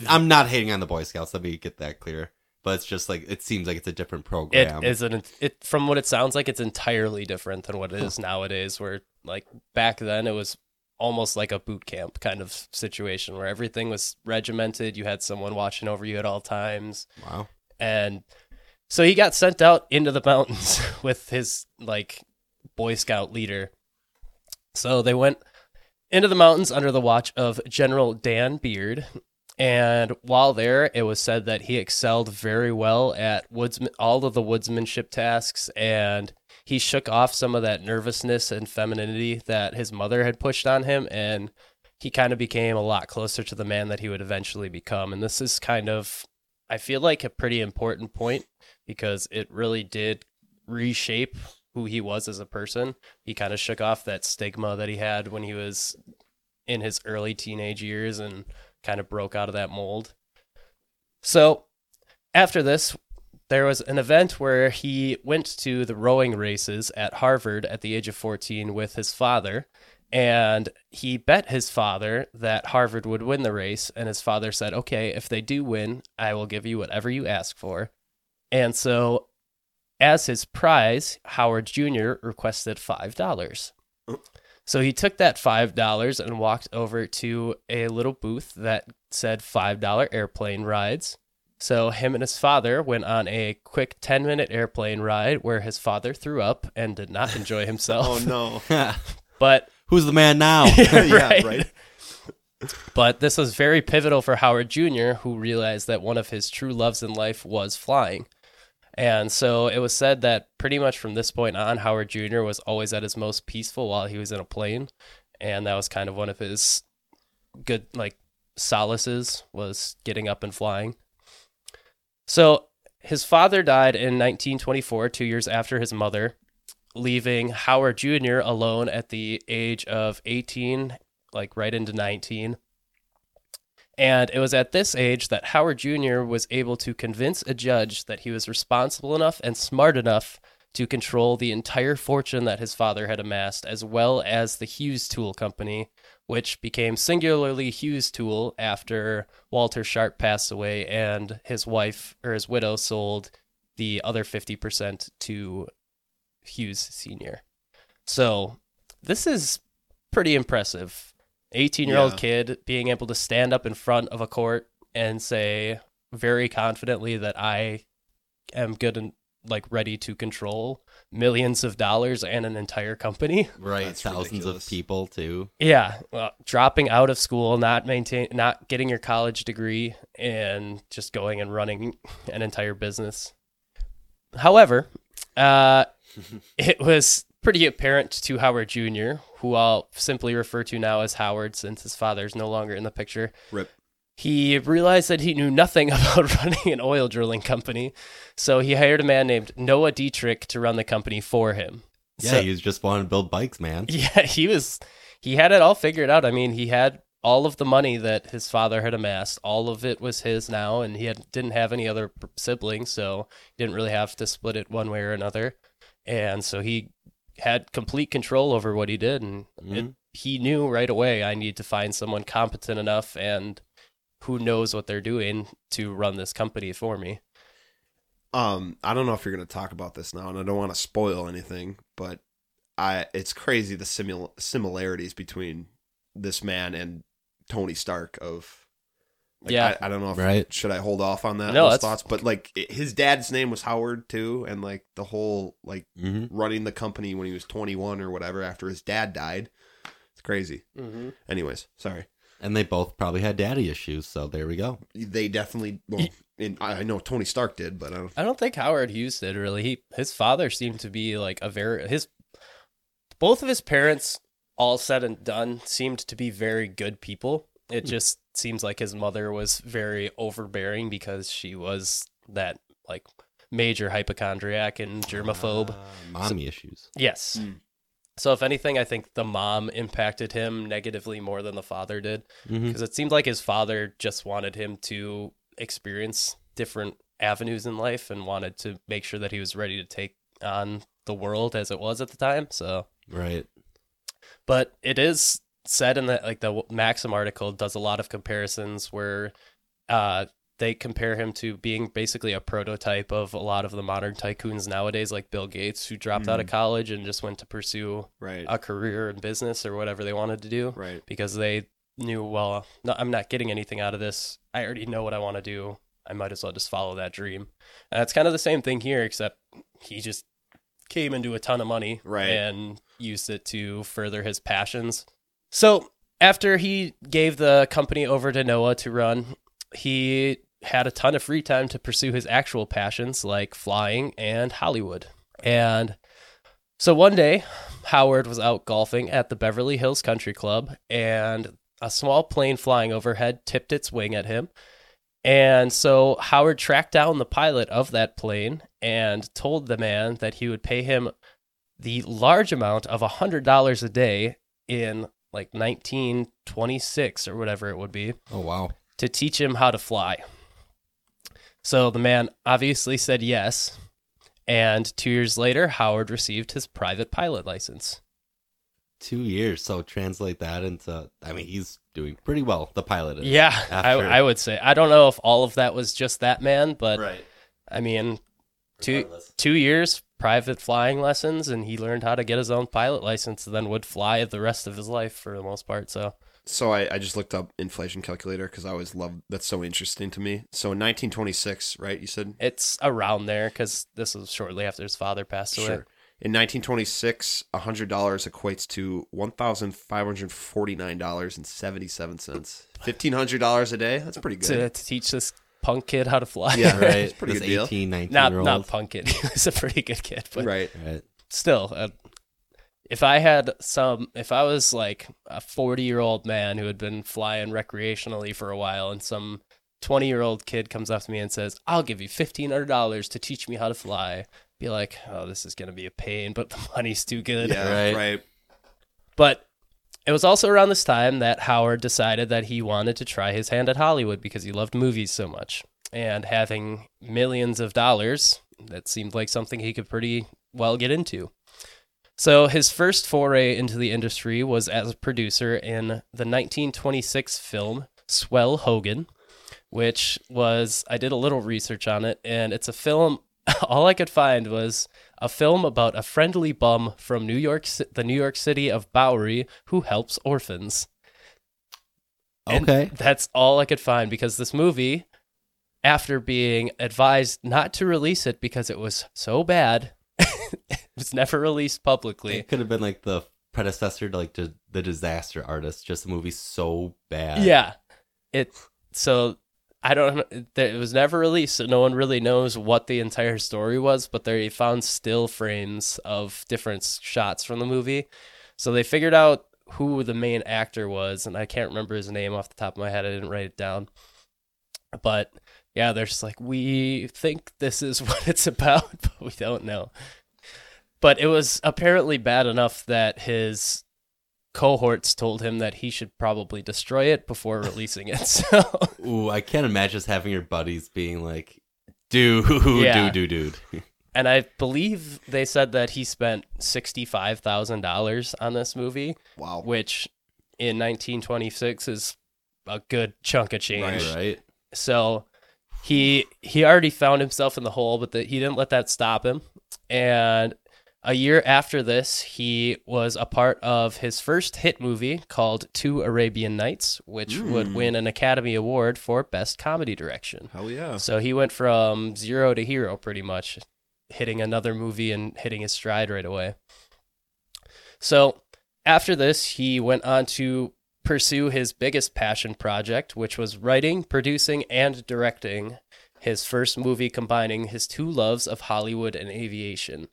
I'm not hating on the Boy Scouts. Let me get that clear. But it's just like it seems like it's a different program. is an it from what it sounds like it's entirely different than what it is nowadays where like back then it was almost like a boot camp kind of situation where everything was regimented, you had someone watching over you at all times Wow. and so he got sent out into the mountains with his like boy scout leader. So they went into the mountains under the watch of General Dan Beard and while there, it was said that he excelled very well at woodsman, all of the woodsmanship tasks, and he shook off some of that nervousness and femininity that his mother had pushed on him, and he kind of became a lot closer to the man that he would eventually become. And this is kind of, I feel like, a pretty important point because it really did reshape who he was as a person. He kind of shook off that stigma that he had when he was in his early teenage years and kind of broke out of that mold. So, after this, there was an event where he went to the rowing races at Harvard at the age of 14 with his father. And he bet his father that Harvard would win the race. And his father said, Okay, if they do win, I will give you whatever you ask for. And so, as his prize, Howard Jr. requested $5. So he took that $5 and walked over to a little booth that said $5 airplane rides. So him and his father went on a quick 10 minute airplane ride where his father threw up and did not enjoy himself. Oh no. But Who's the man now? yeah, Right. right. but this was very pivotal for Howard Jr., who realized that one of his true loves in life was flying. And so it was said that pretty much from this point on, Howard Jr. was always at his most peaceful while he was in a plane. And that was kind of one of his good, like, solaces was getting up and flying. So his father died in 1924, two years after his mother, leaving Howard Jr. alone at the age of 18, like right into 19. And it was at this age that Howard Jr. was able to convince a judge that he was responsible enough and smart enough to control the entire fortune that his father had amassed, as well as the Hughes Tool Company, which became singularly Hughes Tool after Walter Sharp passed away and his wife or his widow sold the other 50% to Hughes Sr. So this is pretty impressive. 18 year old kid being able to stand up in front of a court and say very confidently that I am good and like ready to control millions of dollars and an entire company. right. That's Thousands ridiculous. of people too. Yeah, well, dropping out of school, not maintain, not getting your college degree, and just going and running an entire business. However, uh, it was pretty apparent to Howard Jr., who I'll simply refer to now as Howard since his father is no longer in the picture. Rip. He realized that he knew nothing about running an oil drilling company, so he hired a man named Noah Dietrich to run the company for him. Yeah, So- he was just wanting to build bikes, man. Yeah, he was he had it all figured out. I mean, he had all of the money that his father had amassed. All of it was his now and he had didn't have any other siblings, so he didn't really have to split it one way or another. And so he had complete control over what he did and it, Mhm. he knew right away I need to find someone competent enough and who knows what they're doing to run this company for me. Um, I don't know if you're going to talk about this now, and I don't want to spoil anything, but I it's crazy the simul- similarities between this man and Tony Stark. Of like, Yeah. I, I don't know if Right. should I hold off on that No, that's- thoughts, but like it- his dad's name was Howard too, and like the whole like hmm running the company when he was 21 or whatever after his dad died. It's crazy. Mm-hmm. Anyways, sorry. And they both probably had daddy issues, so there we go. They definitely. Well, and I I know Tony Stark did, but I don't. I don't think Howard Hughes did really. He his father seemed to be like a very his both of his parents, all said and done, seemed to be very good people. It just seems like his mother was very overbearing because she was that like major hypochondriac and germaphobe. Uh, mommy issues. yes. Mm. So if anything, I think the mom impacted him negatively more than the father did because it seemed like his father just wanted him to experience different avenues in life and wanted to make sure that he was ready to take on the world as it was at the time. So, Right. but it is said in the like the Maxim article does a lot of comparisons where uh they compare him to being basically a prototype of a lot of the modern tycoons nowadays like Bill Gates who dropped out of Mhm. college and just went to pursue Right. a career in business or whatever they wanted to do right. because they knew, well, no, I'm not getting anything out of this. I already know what I want to do. I might as well just follow that dream. And it's kind of the same thing here, except he just came into a ton of money Right. and used it to further his passions. So after he gave the company over to Noah to run, he had a ton of free time to pursue his actual passions like flying and Hollywood. And so one day, Howard was out golfing at the Beverly Hills Country Club, and a small plane flying overhead tipped its wing at him. And so Howard tracked down the pilot of that plane and told the man that he would pay him the large amount of $100 a day in like 1926 or whatever it would be Oh wow. to teach him how to fly. So the man obviously said yes. And two years later, Howard received his private pilot license. Two years. So translate that into. I mean, he's doing pretty well. The pilot is. Yeah, I, I would say. I don't know if all of that was just that man, but Right. I mean, two Regardless. two years private flying lessons, and he learned how to get his own pilot license, and then would fly the rest of his life for the most part. So So I, I just looked up inflation calculator because I always love that's so interesting to me. So in 1926, right? You said it's around there because this was shortly after his father passed away. sure. In 1926, hundred dollars equates to one thousand five hundred forty nine dollars and seventy seven cents. Fifteen hundred dollars a day. That's pretty To, good. to teach this punk kid how to fly. Yeah. Right. It's pretty this good deal. 18, 19 not year old. not punk kid. He was a pretty good kid, but right. Right. still, uh, if I had some, if I was like a forty-year-old man who had been flying recreationally for a while, and some twenty-year-old kid comes up to me and says, "I'll give you fifteen hundred dollars to teach me how to fly," be like, "Oh, this is gonna be a pain, but the money's too good." Yeah. Right. Right. But it was also around this time that Howard decided that he wanted to try his hand at Hollywood because he loved movies so much. And having millions of dollars, that seemed like something he could pretty well get into. So his first foray into the industry was as a producer in the 1926 film Swell Hogan, which was, I did a little research on it, and it's a film. All I could find was a film about a friendly bum from New York, the New York City of Bowery, who helps orphans. And Okay. that's all I could find because this movie, after being advised not to release it because it was so bad, it was never released publicly. It could have been like the predecessor to like the, the Disaster Artist. Just a movie so bad. Yeah. It so I don't know it was never released, so no one really knows what the entire story was, but they found still frames of different shots from the movie. So they figured out who the main actor was, and I can't remember his name off the top of my head. I didn't write it down. But yeah, they're just like, we think this is what it's about, but we don't know. but it was apparently bad enough that his cohorts told him that he should probably destroy it before releasing it. So Ooh, I can't imagine just having your buddies being like, dude, Yeah. dude, dude, dude. and I believe they said that he spent $65,000 on this movie, Wow. which in 1926 is a good chunk of change. Right. right? So he he already found himself in the hole, but the, he didn't let that stop him. And a year after this, he was a part of his first hit movie called Two Arabian Knights, which would hmm. win an Academy Award for Best Comedy Direction. Hell yeah. So he went from zero to hero pretty much, hitting another movie and hitting his stride right away. So after this, he went on to pursue his biggest passion project, which was writing, producing, and directing his first movie combining his two loves of Hollywood and aviation.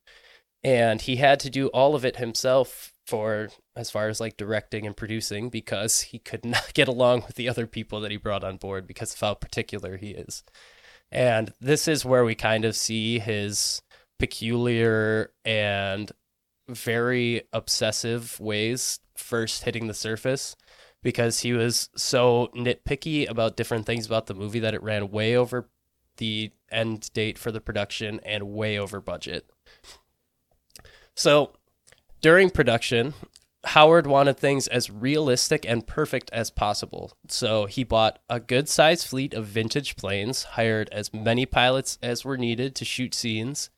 And he had to do all of it himself for as far as like directing and producing because he could not get along with the other people that he brought on board because of how particular he is. And this is where we kind of see his peculiar and very obsessive ways first hitting the surface because he was so nitpicky about different things about the movie that it ran way over the end date for the production and way over budget. So during production, Howard wanted things as realistic and perfect as possible. So he bought a good sized fleet of vintage planes, hired as many pilots as were needed to shoot scenes,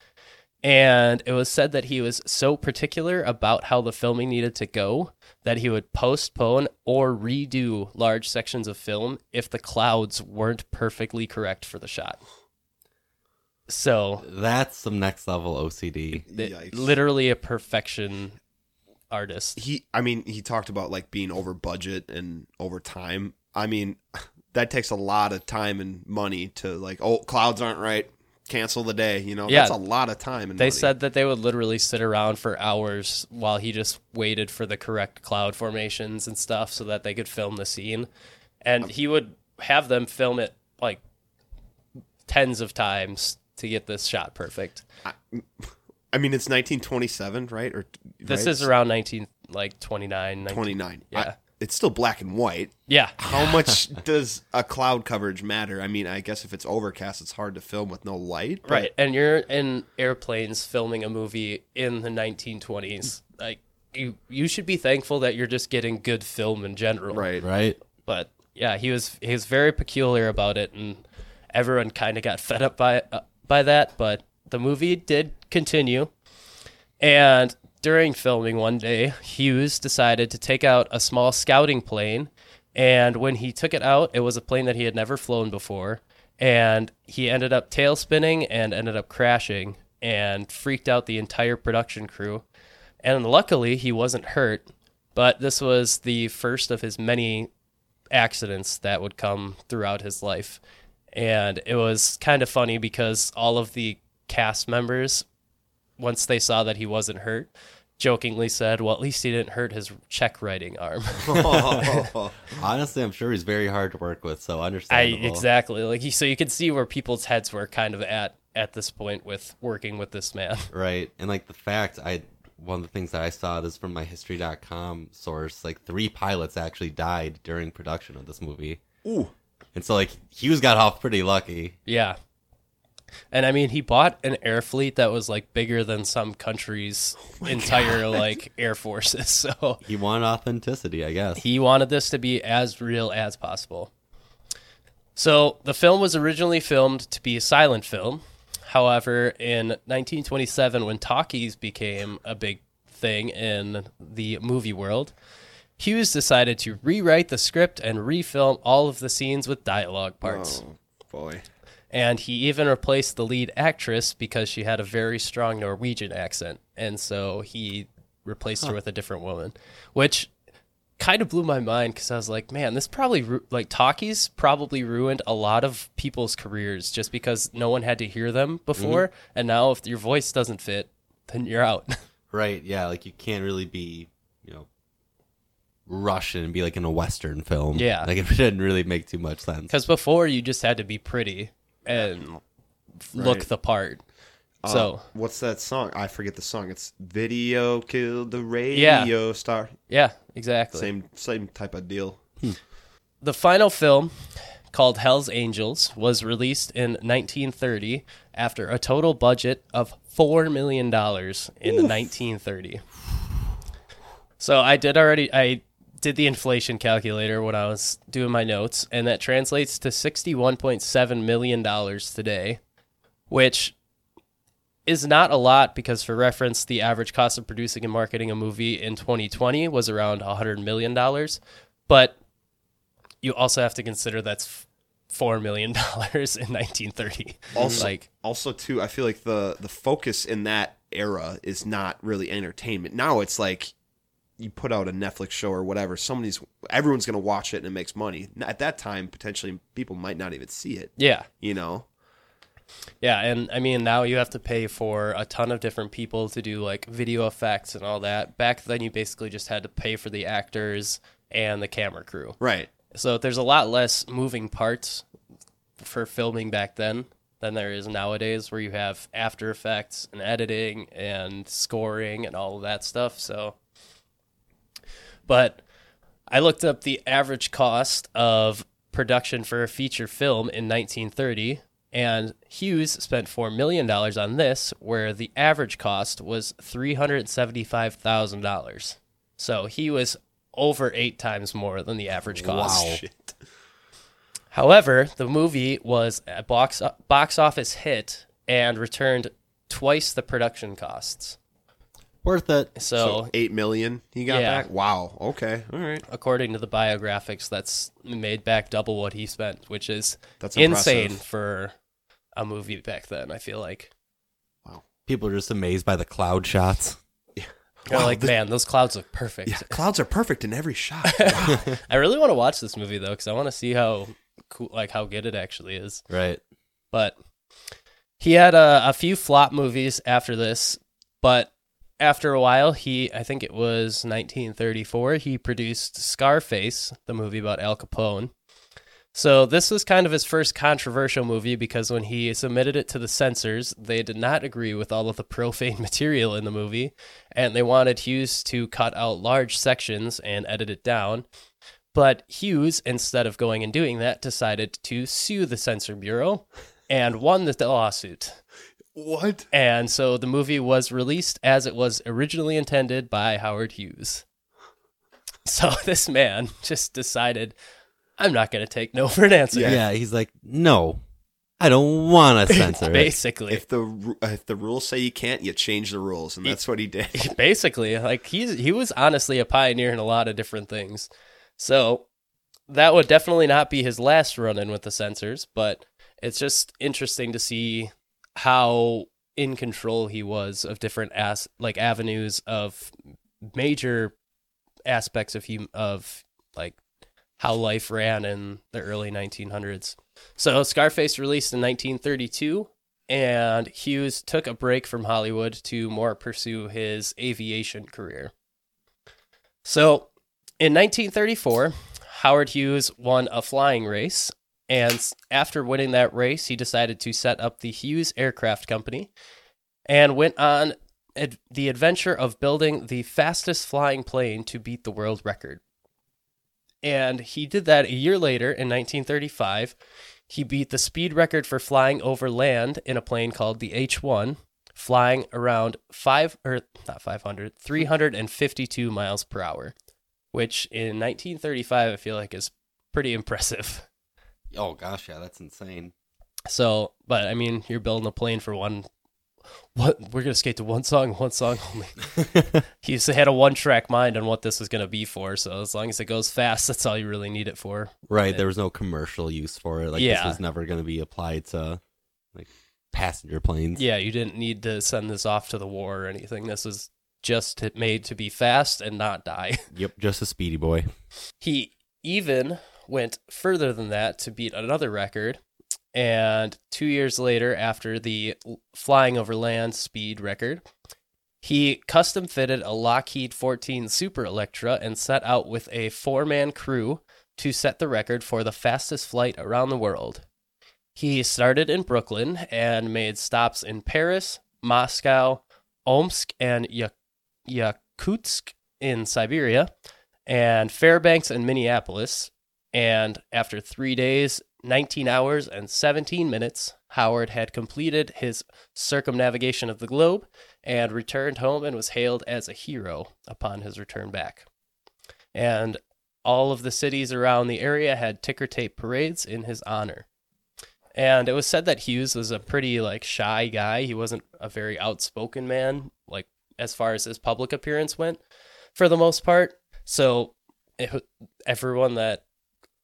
and it was said that he was so particular about how the filming needed to go that he would postpone or redo large sections of film if the clouds weren't perfectly correct for the shot. So, That's some next level OCD. th- Yikes. literally a perfection artist. he i mean he talked about like being over budget and over time i mean that takes a lot of time and money to like oh clouds aren't right cancel the day you know Yeah. that's a lot of time and They money. said that they would literally sit around for hours while he just waited for the correct cloud formations and stuff so that they could film the scene. And he would have them film it like tens of times to get this shot perfect. i mean it's 1927 right or This right? is around 19 like 29 19 29 Yeah. I- it's still black and white Yeah. how much does a cloud coverage matter i mean i guess if it's overcast it's hard to film with no light but- Right. And you're in airplanes filming a movie in the 1920s. Like you you should be thankful that you're just getting good film in general. right Right? but yeah, he was he was very peculiar about it, and everyone kind of got fed up by uh, by that. But the movie did continue, and during filming one day, Hughes decided to take out a small scouting plane, and when he took it out, it was a plane that he had never flown before, and he ended up tail spinning and ended up crashing and freaked out the entire production crew. And luckily, he wasn't hurt, but this was the first of his many accidents that would come throughout his life. And it was kind of funny because all of the cast members, once they saw that he wasn't hurt, jokingly said, Well, at least he didn't hurt his check writing arm. Honestly, I'm sure he's very hard to work with, so I understandable. exactly like so you can see where people's heads were kind of at at this point with working with this man. Right. And like the fact I one of the things that I saw this from my history.com source, like three pilots actually died during production of this movie. Ooh. And so like Hughes got off pretty lucky. Yeah. And I mean, he bought an air fleet that was like bigger than some countries' oh entire like air forces. So He wanted authenticity, I guess. he wanted this to be as real as possible. So the film was originally filmed to be a silent film. However, in 1927, when talkies became a big thing in the movie world, Hughes decided to rewrite the script and refilm all of the scenes with dialogue parts. Oh boy. And he even replaced the lead actress because she had a very strong Norwegian accent. And so he replaced her with a different woman, which kind of blew my mind because I was like, man, this probably, ru- like, talkies probably ruined a lot of people's careers just because no one had to hear them before. Mm-hmm. And now if your voice doesn't fit, then you're out. Right, yeah, like you can't really be, you know, Russian and be like in a Western film. Yeah. Like it didn't really make too much sense. Because before you just had to be pretty and look Right. the part. Uh, So what's that song? I forget the song. It's "Video Killed the Radio Star." yeah, exactly. Same same type of deal. The final film, called Hell's Angels, was released in 1930 after a total budget of $4 million in 1930. So I did already, I did the inflation calculator when I was doing my notes, and that translates to $61.7 million today, which is not a lot because, for reference, the average cost of producing and marketing a movie in 2020 was around $100 million. But you also have to consider that's four million dollars in 1930. Also, like also too, I feel like the the focus in that era is not really entertainment. Now it's like you put out a Netflix show or whatever, somebody's everyone's gonna watch it and it makes money. At that time, potentially people might not even see it. yeah, You know, yeah, and I mean now you have to pay for a ton of different people to do like video effects and all that. Back then, you basically just had to pay for the actors and the camera crew. right? So there's a lot less moving parts for filming back then than there is nowadays, where you have After Effects and editing and scoring and all of that stuff. So, but I looked up the average cost of production for a feature film in 1930, and Hughes spent $4 million on this, where the average cost was $375,000. So he was over eight times more than the average cost. Shit. However, the movie was a box box office hit and returned twice the production costs. Worth it. So, So eight million he got Yeah. back. Wow. Okay. All right. according to the biographics, that's made back double what he spent, which is That's insane impressive. for a movie back then. I feel like Wow. People are just amazed by the cloud shots. They're Wow, like, this- man, those clouds look perfect. Yeah, clouds are perfect in every shot. Wow. I really want to watch this movie though, because I want to see how cool, like how good it actually is. Right. but he had a, a few flop movies after this but after a while he i think it was 1934 he produced scarface the movie about al capone so this was kind of his first controversial movie because when he submitted it to the censors they did not agree with all of the profane material in the movie and they wanted hughes to cut out large sections and edit it down but Hughes, instead of going and doing that, decided to sue the censor bureau and won the lawsuit. What? And so the movie was released as it was originally intended by Howard Hughes. So this man just decided, I'm not going to take no for an answer. Yeah. he's like, no, I don't want to censor it. Basically, If the if the rules say you can't, you change the rules, and that's what he did. basically like he's he was honestly a pioneer in a lot of different things so that would definitely not be his last run in with the censors but it's just interesting to see how in control he was of different as like avenues of major aspects of hum- of like how life ran in the early 1900s so scarface released in 1932 and Hughes took a break from Hollywood to more pursue his aviation career. So, in 1934, Howard Hughes won a flying race, and after winning that race, he decided to set up the Hughes Aircraft Company and went on ad- the adventure of building the fastest flying plane to beat the world record. And he did that a year later in 1935. He beat the speed record for flying over land in a plane called the H1, flying around 5 or not 500, 352 miles per hour, which in 1935 I feel like is pretty impressive. Oh gosh, yeah, that's insane. So, but I mean, you're building a plane for one what we're going to skate to one song, one song only. He's had a one track mind on what this was going to be for, so as long as it goes fast, that's all you really need it for. Right, there was no commercial use for it. Like Yeah. this was never going to be applied to like passenger planes. Yeah, you didn't need to send this off to the war or anything. This was just made to be fast and not die. Yep, just a speedy boy. He even went further than that to beat another record. And two years later, after the flying over land speed record, he custom fitted a Lockheed 14 Super Electra and set out with a four man crew to set the record for the fastest flight around the world. He started in Brooklyn and made stops in Paris, Moscow, Omsk, and Ya- Yakutsk in Siberia, and Fairbanks and Minneapolis. And after three days, 19 hours, and 17 minutes, Howard had completed his circumnavigation of the globe and returned home and was hailed as a hero upon his return back. And all of the cities around the area had ticker tape parades in his honor. And it was said that Hughes was a pretty like shy guy. He wasn't a very outspoken man, like as far as his public appearance went, for the most part. So it, everyone that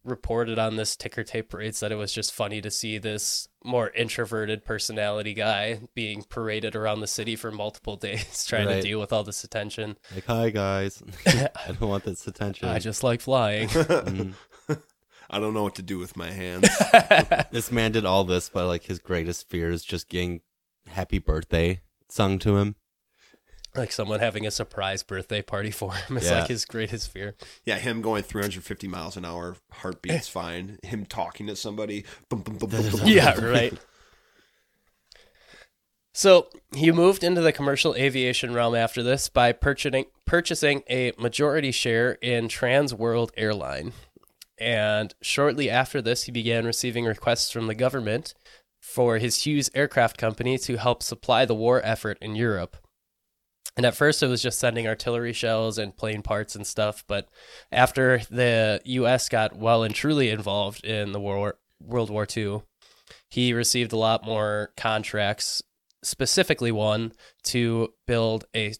reported on this ticker tape parade said it was just funny to see this more introverted personality guy being paraded around the city for multiple days trying Right. to deal with all this attention. Like, hi guys, I don't want this attention. I just like flying. Mhm. I don't know what to do with my hands. This man did all this, but like his greatest fear is just getting "Happy Birthday" sung to him. Like someone having a surprise birthday party for him is Yeah. like his greatest fear. yeah, him going 350 miles an hour, heartbeat's fine. Him talking to somebody, Yeah, right. So he moved into the commercial aviation realm after this by purchasing purchasing a majority share in Trans World Airline. And shortly after this, he began receiving requests from the government for his Hughes Aircraft Company to help supply the war effort in Europe. And at first, it was just sending artillery shells and plane parts and stuff. But after the U.S. got well and truly involved in the war, World War II, he received a lot more contracts, specifically one to build a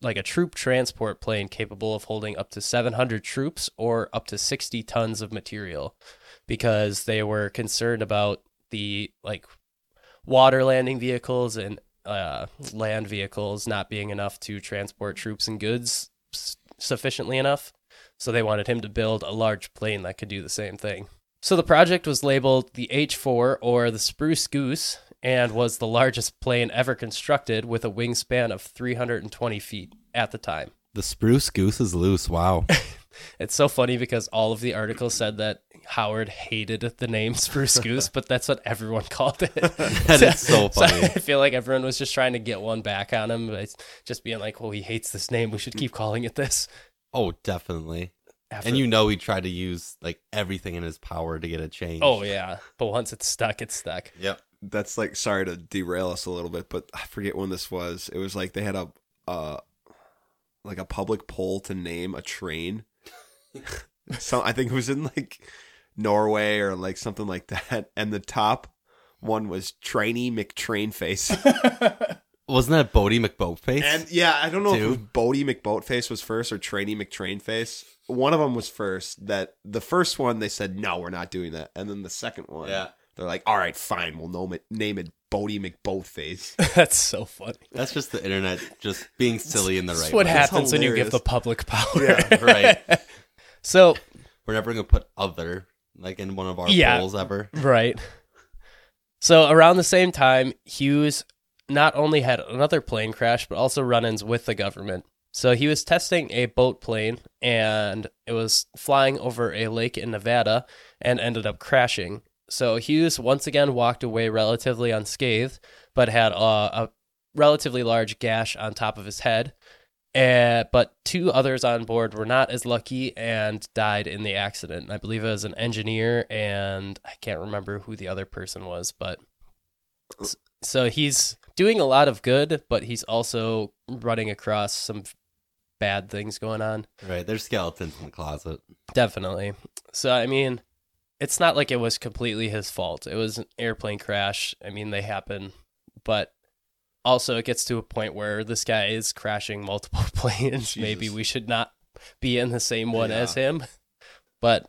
like a troop transport plane capable of holding up to 700 troops or up to 60 tons of material because they were concerned about the like water landing vehicles and uh, land vehicles not being enough to transport troops and goods sufficiently enough. So they wanted him to build a large plane that could do the same thing. So the project was labeled the H4 or the Spruce Goose and was the largest plane ever constructed with a wingspan of 320 feet at the time. The spruce goose is loose. Wow. It's so funny because all of the articles said that Howard hated the name Spruce Goose, but that's what everyone called it. that is so funny. I feel like everyone was just trying to get one back on him, by just being like, "Well, he hates this name. We should keep calling it this." Oh, definitely. After- And you know he tried to use like everything in his power to get it changed. oh yeah, but once it's stuck, it's stuck. Yep. That's like sorry to derail us a little bit, but I forget when this was. It was like they had a uh like a public poll to name a train. so I think it was in like Norway or like something like that, and the top one was Trainy McTrainface. Wasn't that Boaty McBoatface? and yeah, I don't know if it Two? was Boaty McBoatface was first or Trainy McTrainface. One of them was first. That the first one they said no, we're not doing that, and then the second one, Yeah. they're like, all right, fine, we'll name it name it Boaty McBoatface. that's so funny. That's just the internet just being silly in the right. That's what way. Happens when you give the public power. Yeah, right. so We're never gonna put other like in one of our Yeah. polls ever. Right. So around the same time, Hughes not only had another plane crash, but also run ins with the government. So he was testing a boat plane and it was flying over a lake in Nevada and ended up crashing. So Hughes once again walked away relatively unscathed, but had a, a relatively large gash on top of his head. Uh, but two others on board were not as lucky and died in the accident. I believe it was an engineer, and I can't remember who the other person was. But so he's doing a lot of good, but he's also running across some bad things going on. Right. There's skeletons in the closet. Definitely. So I mean, it's not like it was completely his fault. It was an airplane crash. I mean, they happen, but also it gets to a point where this guy is crashing multiple planes. Maybe we should not be in the same one Yeah. as him. But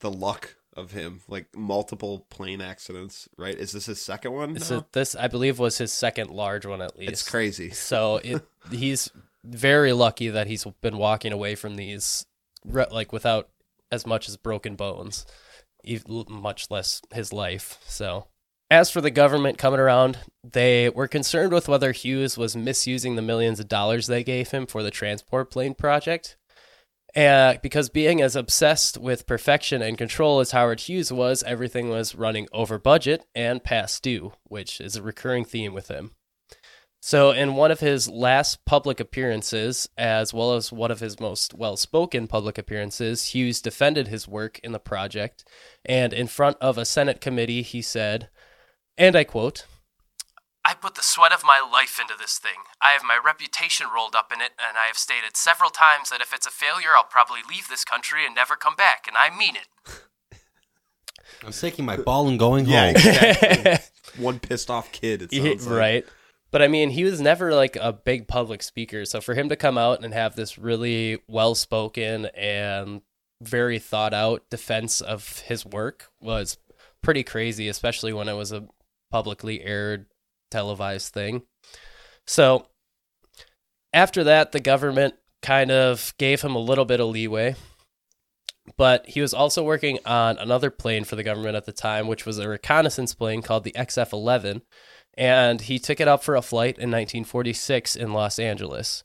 the luck of him, like multiple plane accidents. Right? Is this his second one? a, this, I believe, was his second large one at least. it's crazy. So it, he's very lucky that he's been walking away from these like without as much as broken bones, much less his life. So as for the government coming around, they were concerned with whether Hughes was misusing the millions of dollars they gave him for the transport plane project. Uh, because being as obsessed with perfection and control as Howard Hughes was, everything was running over budget and past due, which is a recurring theme with him. So, in one of his last public appearances, as well as one of his most well spoken public appearances, Hughes defended his work in the project. And in front of a Senate committee, he said, and I quote, I put the sweat of my life into this thing. I have my reputation rolled up in it, and I have stated several times that if it's a failure, I'll probably leave this country and never come back, and I mean it. I'm taking my ball and going Yeah, home. exactly. One pissed off kid. It Yeah, sounds like. right. But I mean, he was never like a big public speaker. So for him to come out and have this really well spoken and very thought out defense of his work was pretty crazy, especially when it was a publicly aired televised thing. So after that, the government kind of gave him a little bit of leeway. But he was also working on another plane for the government at the time, which was a reconnaissance plane called the XF 11 and he took it up for a flight in 1946 in Los Angeles.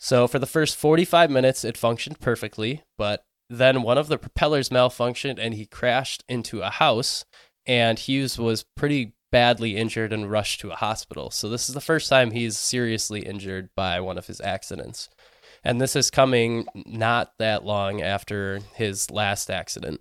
So for the first 45 minutes, it functioned perfectly, but then one of the propellers malfunctioned and he crashed into a house, and Hughes was pretty badly injured and rushed to a hospital. So this is the first time he's seriously injured by one of his accidents. And this is coming not that long after his last accident.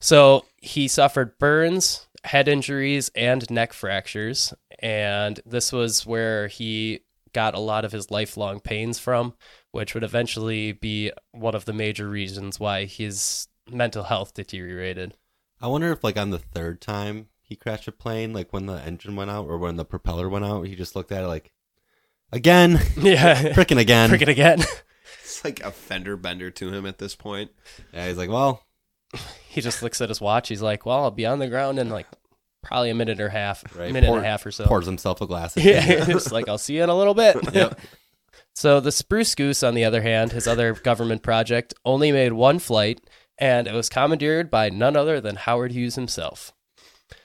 So he suffered burns, head injuries, and neck fractures. And this was where he got a lot of his lifelong pains from, which would eventually be one of the major reasons why his mental health deteriorated. I wonder if, like, on the third time he crashed a plane, like when the engine went out or when the propeller went out, he just looked at it like, again, Yeah. frickin' again. Freaking again. It's like a fender bender to him at this point. Yeah, he's like, well, he just looks at his watch. He's like, well, I'll be on the ground in like probably a minute or a half, Right. minute Pour- and a half or so. pours himself a glass. Of Yeah, yeah. it's like I'll see you in a little bit. Yep. So the Spruce Goose, on the other hand, his other government project, only made one flight, and it was commandeered by none other than Howard Hughes himself.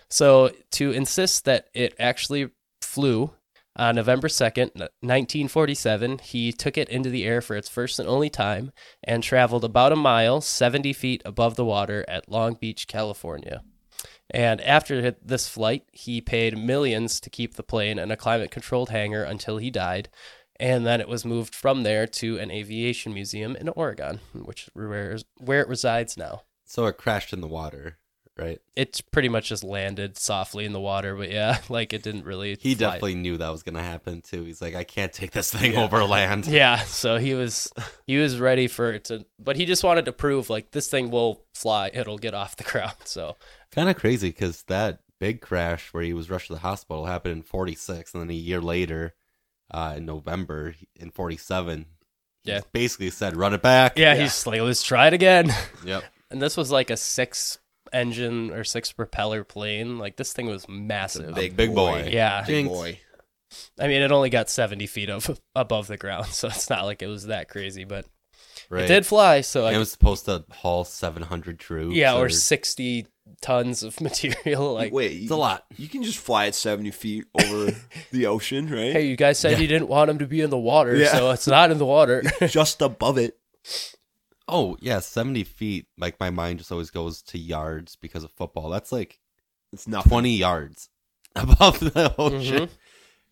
So to insist that it actually flew on November 2nd, 1947, he took it into the air for its first and only time and traveled about a mile, 70 feet above the water at Long Beach, California. And after this flight, he paid millions to keep the plane in a climate controlled hangar until he died. And then it was moved from there to an aviation museum in Oregon, which where, where it resides now. So it crashed in the water, right? It's pretty much just landed softly in the water, but yeah, like it didn't really. He fly. definitely knew that was going to happen too. He's like, I can't take this thing over land. Yeah, so he was he was ready for it to, but he just wanted to prove like this thing will fly, it'll get off the ground. So Kind of crazy because that big crash where he was rushed to the hospital happened in 46, and then a year later, uh, in November in 47, Yeah. basically said, run it back. yeah, he's like, let's try it again. Yep. And this was like a six engine or six propeller plane. Like this thing was massive. big- big boy. Yeah. Big Jinx. boy. I mean, it only got 70 feet of, above the ground, so it's not like it was that crazy, but Right. it did fly. So And I, it was supposed to haul 700 troops. yeah, or 60 tons of material. Like, Wait, It's a lot. You can just fly at 70 feet over the ocean, right? hey, you guys said Yeah. you didn't want him to be in the water, Yeah. so it's not in the water. just above it. Oh, yeah, 70 feet. Like, my mind just always goes to yards because of football. That's like It's not 20 yards above the ocean.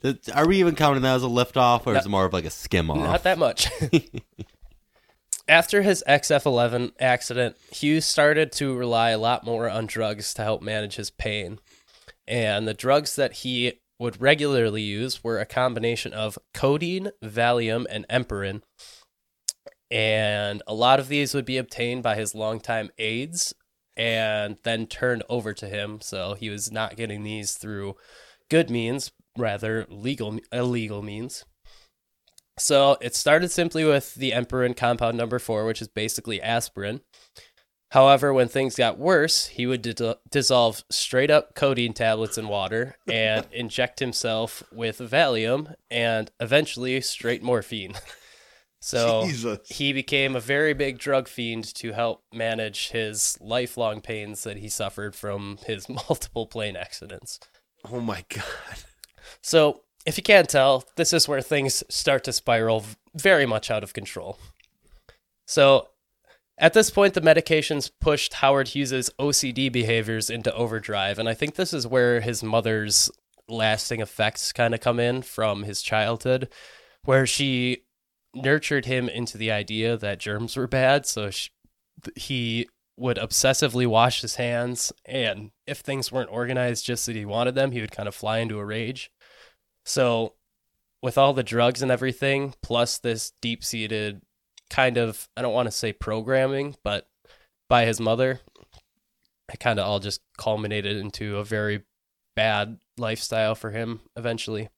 Mhm. Are we even counting that as a liftoff, or No- is it more of like a skim off? Not that much. After his XF 11 accident, Hughes started to rely a lot more on drugs to help manage his pain. And the drugs that he would regularly use were a combination of codeine, Valium, and Empirin. And a lot of these would be obtained by his longtime aides and then turned over to him. So he was not getting these through good means, rather legal illegal means. So it started simply with the emperor Empirin compound number four, which is basically aspirin. However, when things got worse, he would di- dissolve straight up codeine tablets in water and inject himself with Valium and eventually straight morphine. So Jesus. he became a very big drug fiend to help manage his lifelong pains that he suffered from his multiple plane accidents. Oh my god. So, if you can't tell, this is where things start to spiral very much out of control. So, at this point, the medications pushed Howard Hughes's OCD behaviors into overdrive, and I think this is where his mother's lasting effects kind of come in from his childhood, where she nurtured him into the idea that germs were bad. So she, he would obsessively wash his hands, and if things weren't organized just as he wanted them, he would kind of fly into a rage. So, with all the drugs and everything, plus this deep seated kind of, I don't want to say programming, but by his mother, it kind of all just culminated into a very bad lifestyle for him eventually.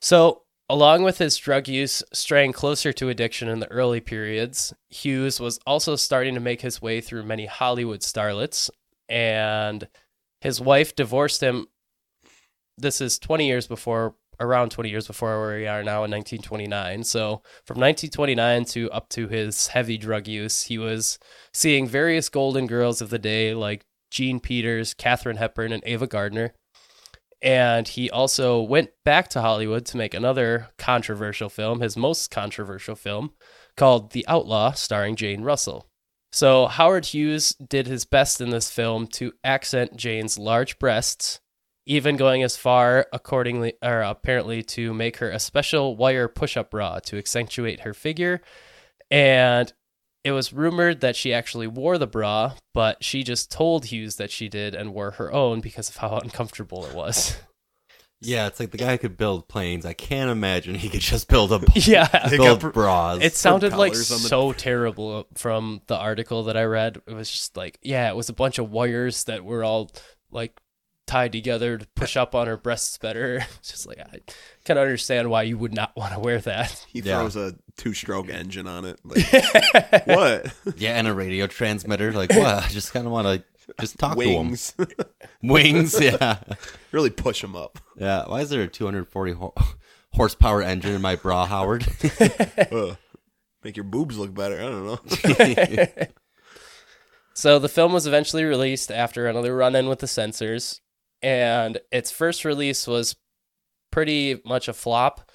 So, along with his drug use straying closer to addiction in the early periods, Hughes was also starting to make his way through many Hollywood starlets, and his wife divorced him. This is 20 years before, around 20 years before where we are now in 1929. So, from 1929 to up to his heavy drug use, he was seeing various golden girls of the day like Jean Peters, Katharine Hepburn, and Ava Gardner. And he also went back to Hollywood to make another controversial film, his most controversial film, called The Outlaw, starring Jane Russell. So Howard Hughes did his best in this film to accent Jane's large breasts, even going as far, accordingly or apparently, to make her a special wire push-up bra to accentuate her figure. And it was rumored that she actually wore the bra, but she just told Hughes that she did and wore her own because of how uncomfortable it was. Yeah, it's like the guy could build planes. I can't imagine he could just build a yeah. Build up- bras. It sounded like Propellers on the- so terrible from the article that I read. It was just like, yeah, it was a bunch of wires that were all like tied together to push up on her breasts better. It's just like I can understand why you would not want to wear that. He Yeah. throws a two-stroke engine on it. Like, what? yeah, and a radio transmitter. Like what? I just kind of want to just talk Wings. to him. Wings. Yeah. really push him up. Yeah. Why is there a 240 ho- horsepower engine in my bra, Howard? Ugh. Make your boobs look better. I don't know. So the film was eventually released after another run in with the censors, and its first release was pretty much a flop,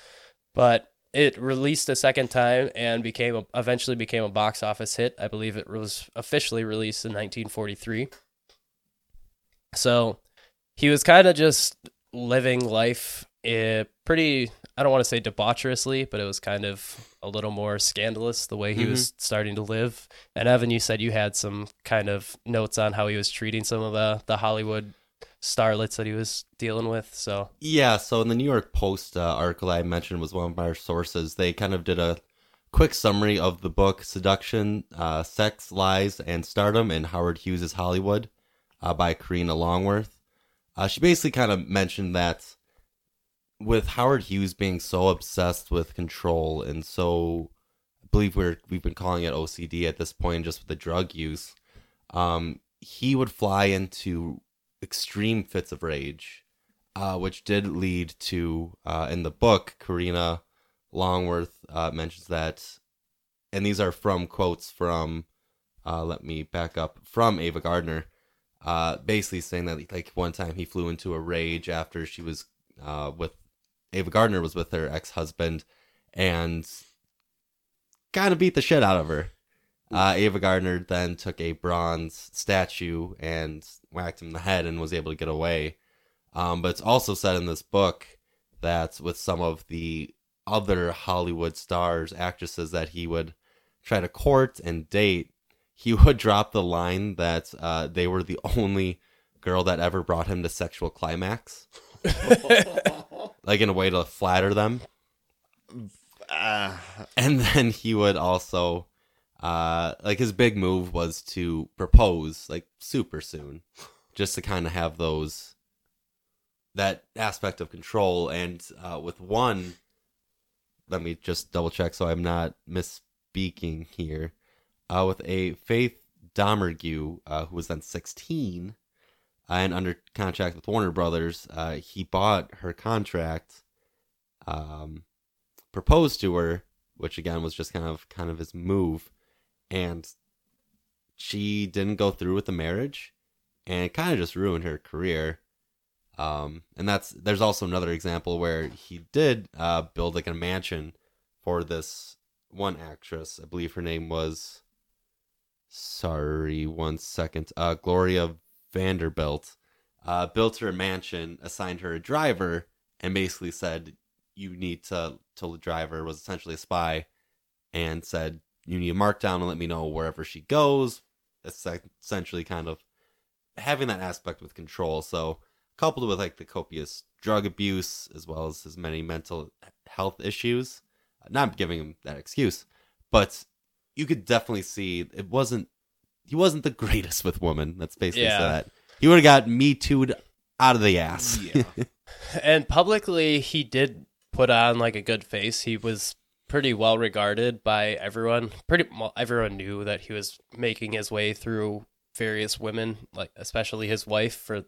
but it released a second time and became a, eventually became a box office hit. I believe it was officially released in 1943. So he was kind of just living life eh, pretty I don't want to say debaucherously, but it was kind of a little more scandalous the way he was starting to live. And Evan, you said you had some kind of notes on how he was treating some of the the Hollywood starlets that he was dealing with. So Yeah, so in the New York Post uh, article I mentioned was one of our sources. They kind of did a quick summary of the book Seduction, uh, Sex, Lies, and Stardom in Howard Hughes' Hollywood uh, by Karina Longworth. Uh, she basically kind of mentioned that with Howard Hughes being so obsessed with control and so I believe we're we've been calling it OCD at this point just with the drug use, um, he would fly into extreme fits of rage uh, which did lead to uh, in the book Karina Longworth uh, mentions that, and these are from quotes from. Uh, let me back up from Ava Gardner, uh, basically saying that like one time he flew into a rage after she was uh, with Ava Gardner was with her ex husband, and kind of beat the shit out of her. Uh, Ava Gardner then took a bronze statue and whacked him in the head and was able to get away. Um, but it's also said in this book that with some of the other Hollywood stars, actresses that he would try to court and date, he would drop the line that uh, they were the only girl that ever brought him to sexual climax, like in a way to flatter them. Ah, And then he would also, uh, like his big move was to propose like super soon, just to kind of have those that aspect of control. And uh, with one, let me just double check so I'm not misspeaking here. Uh, with a Faith Domergue, uh, who was then 16 uh, and under contract with Warner Brothers, uh, he bought her contract. Um, proposed to her, which again was just kind of kind of his move, and she didn't go through with the marriage, and kind of just ruined her career. Um, and that's there's also another example where he did uh, build like a mansion for this one actress. I believe her name was. Sorry, one second. Uh, Gloria Vanderbilt. uh, built her a mansion, assigned her a driver, and basically said, "You need to." Till the driver was essentially a spy, and said, "You need to mark down and let me know wherever she goes." That's essentially kind of having that aspect with control. So coupled with like the copious drug abuse as well as his many mental health issues, not giving him that excuse, but you could definitely see it wasn't he wasn't the greatest with women. Let's basically Yeah. that. He would have got me too'd out of the ass. Yeah. And publicly, he did put on like a good face. He was pretty well regarded by everyone. Pretty well, everyone knew that he was making his way through various women, like especially his wife, for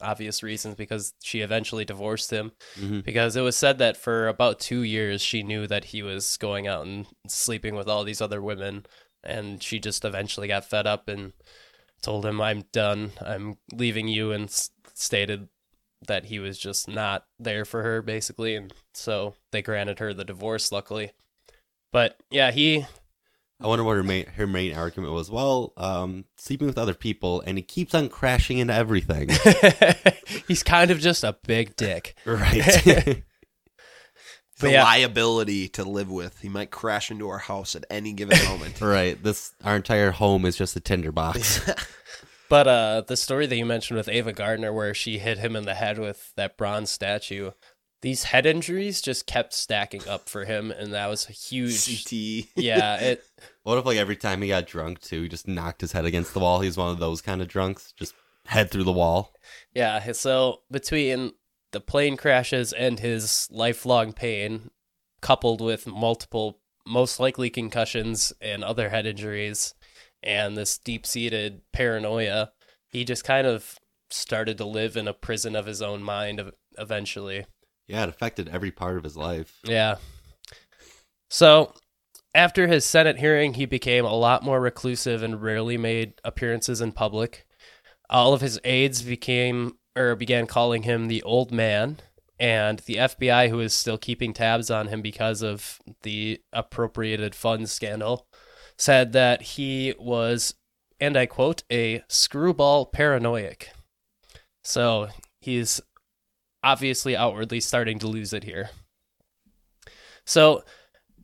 obvious reasons because she eventually divorced him. Mhm. Because it was said that for about two years, she knew that he was going out and sleeping with all these other women, and she just eventually got fed up and told him, "I'm done. I'm leaving you," and stated that he was just not there for her basically and so they granted her the divorce luckily but yeah he I wonder what her main her main argument was. Well, um, sleeping with other people, and he keeps on crashing into everything. he's kind of just a big dick right. The yeah. liability to live with. He might crash into our house at any given moment. right. This our entire home is just a tinderbox. But uh the story that you mentioned with ava gardner where she hit him in the head with that bronze statue these head injuries just kept stacking up for him and that was a huge CT. yeah it What if like every time he got drunk too, he just knocked his head against the wall? He's one of those kind of drunks, just head through the wall. Yeah, so between the plane crashes and his lifelong pain, coupled with multiple, most likely concussions and other head injuries, and this deep seated paranoia, he just kind of started to live in a prison of his own mind eventually. Yeah, it affected every part of his life. Yeah. So, after his Senate hearing, he became a lot more reclusive and rarely made appearances in public. All of his aides became or began calling him the old man, and the FBI, who is still keeping tabs on him because of the appropriated funds scandal, said that he was, and I quote, a screwball paranoiac. So he's obviously outwardly starting to lose it here. So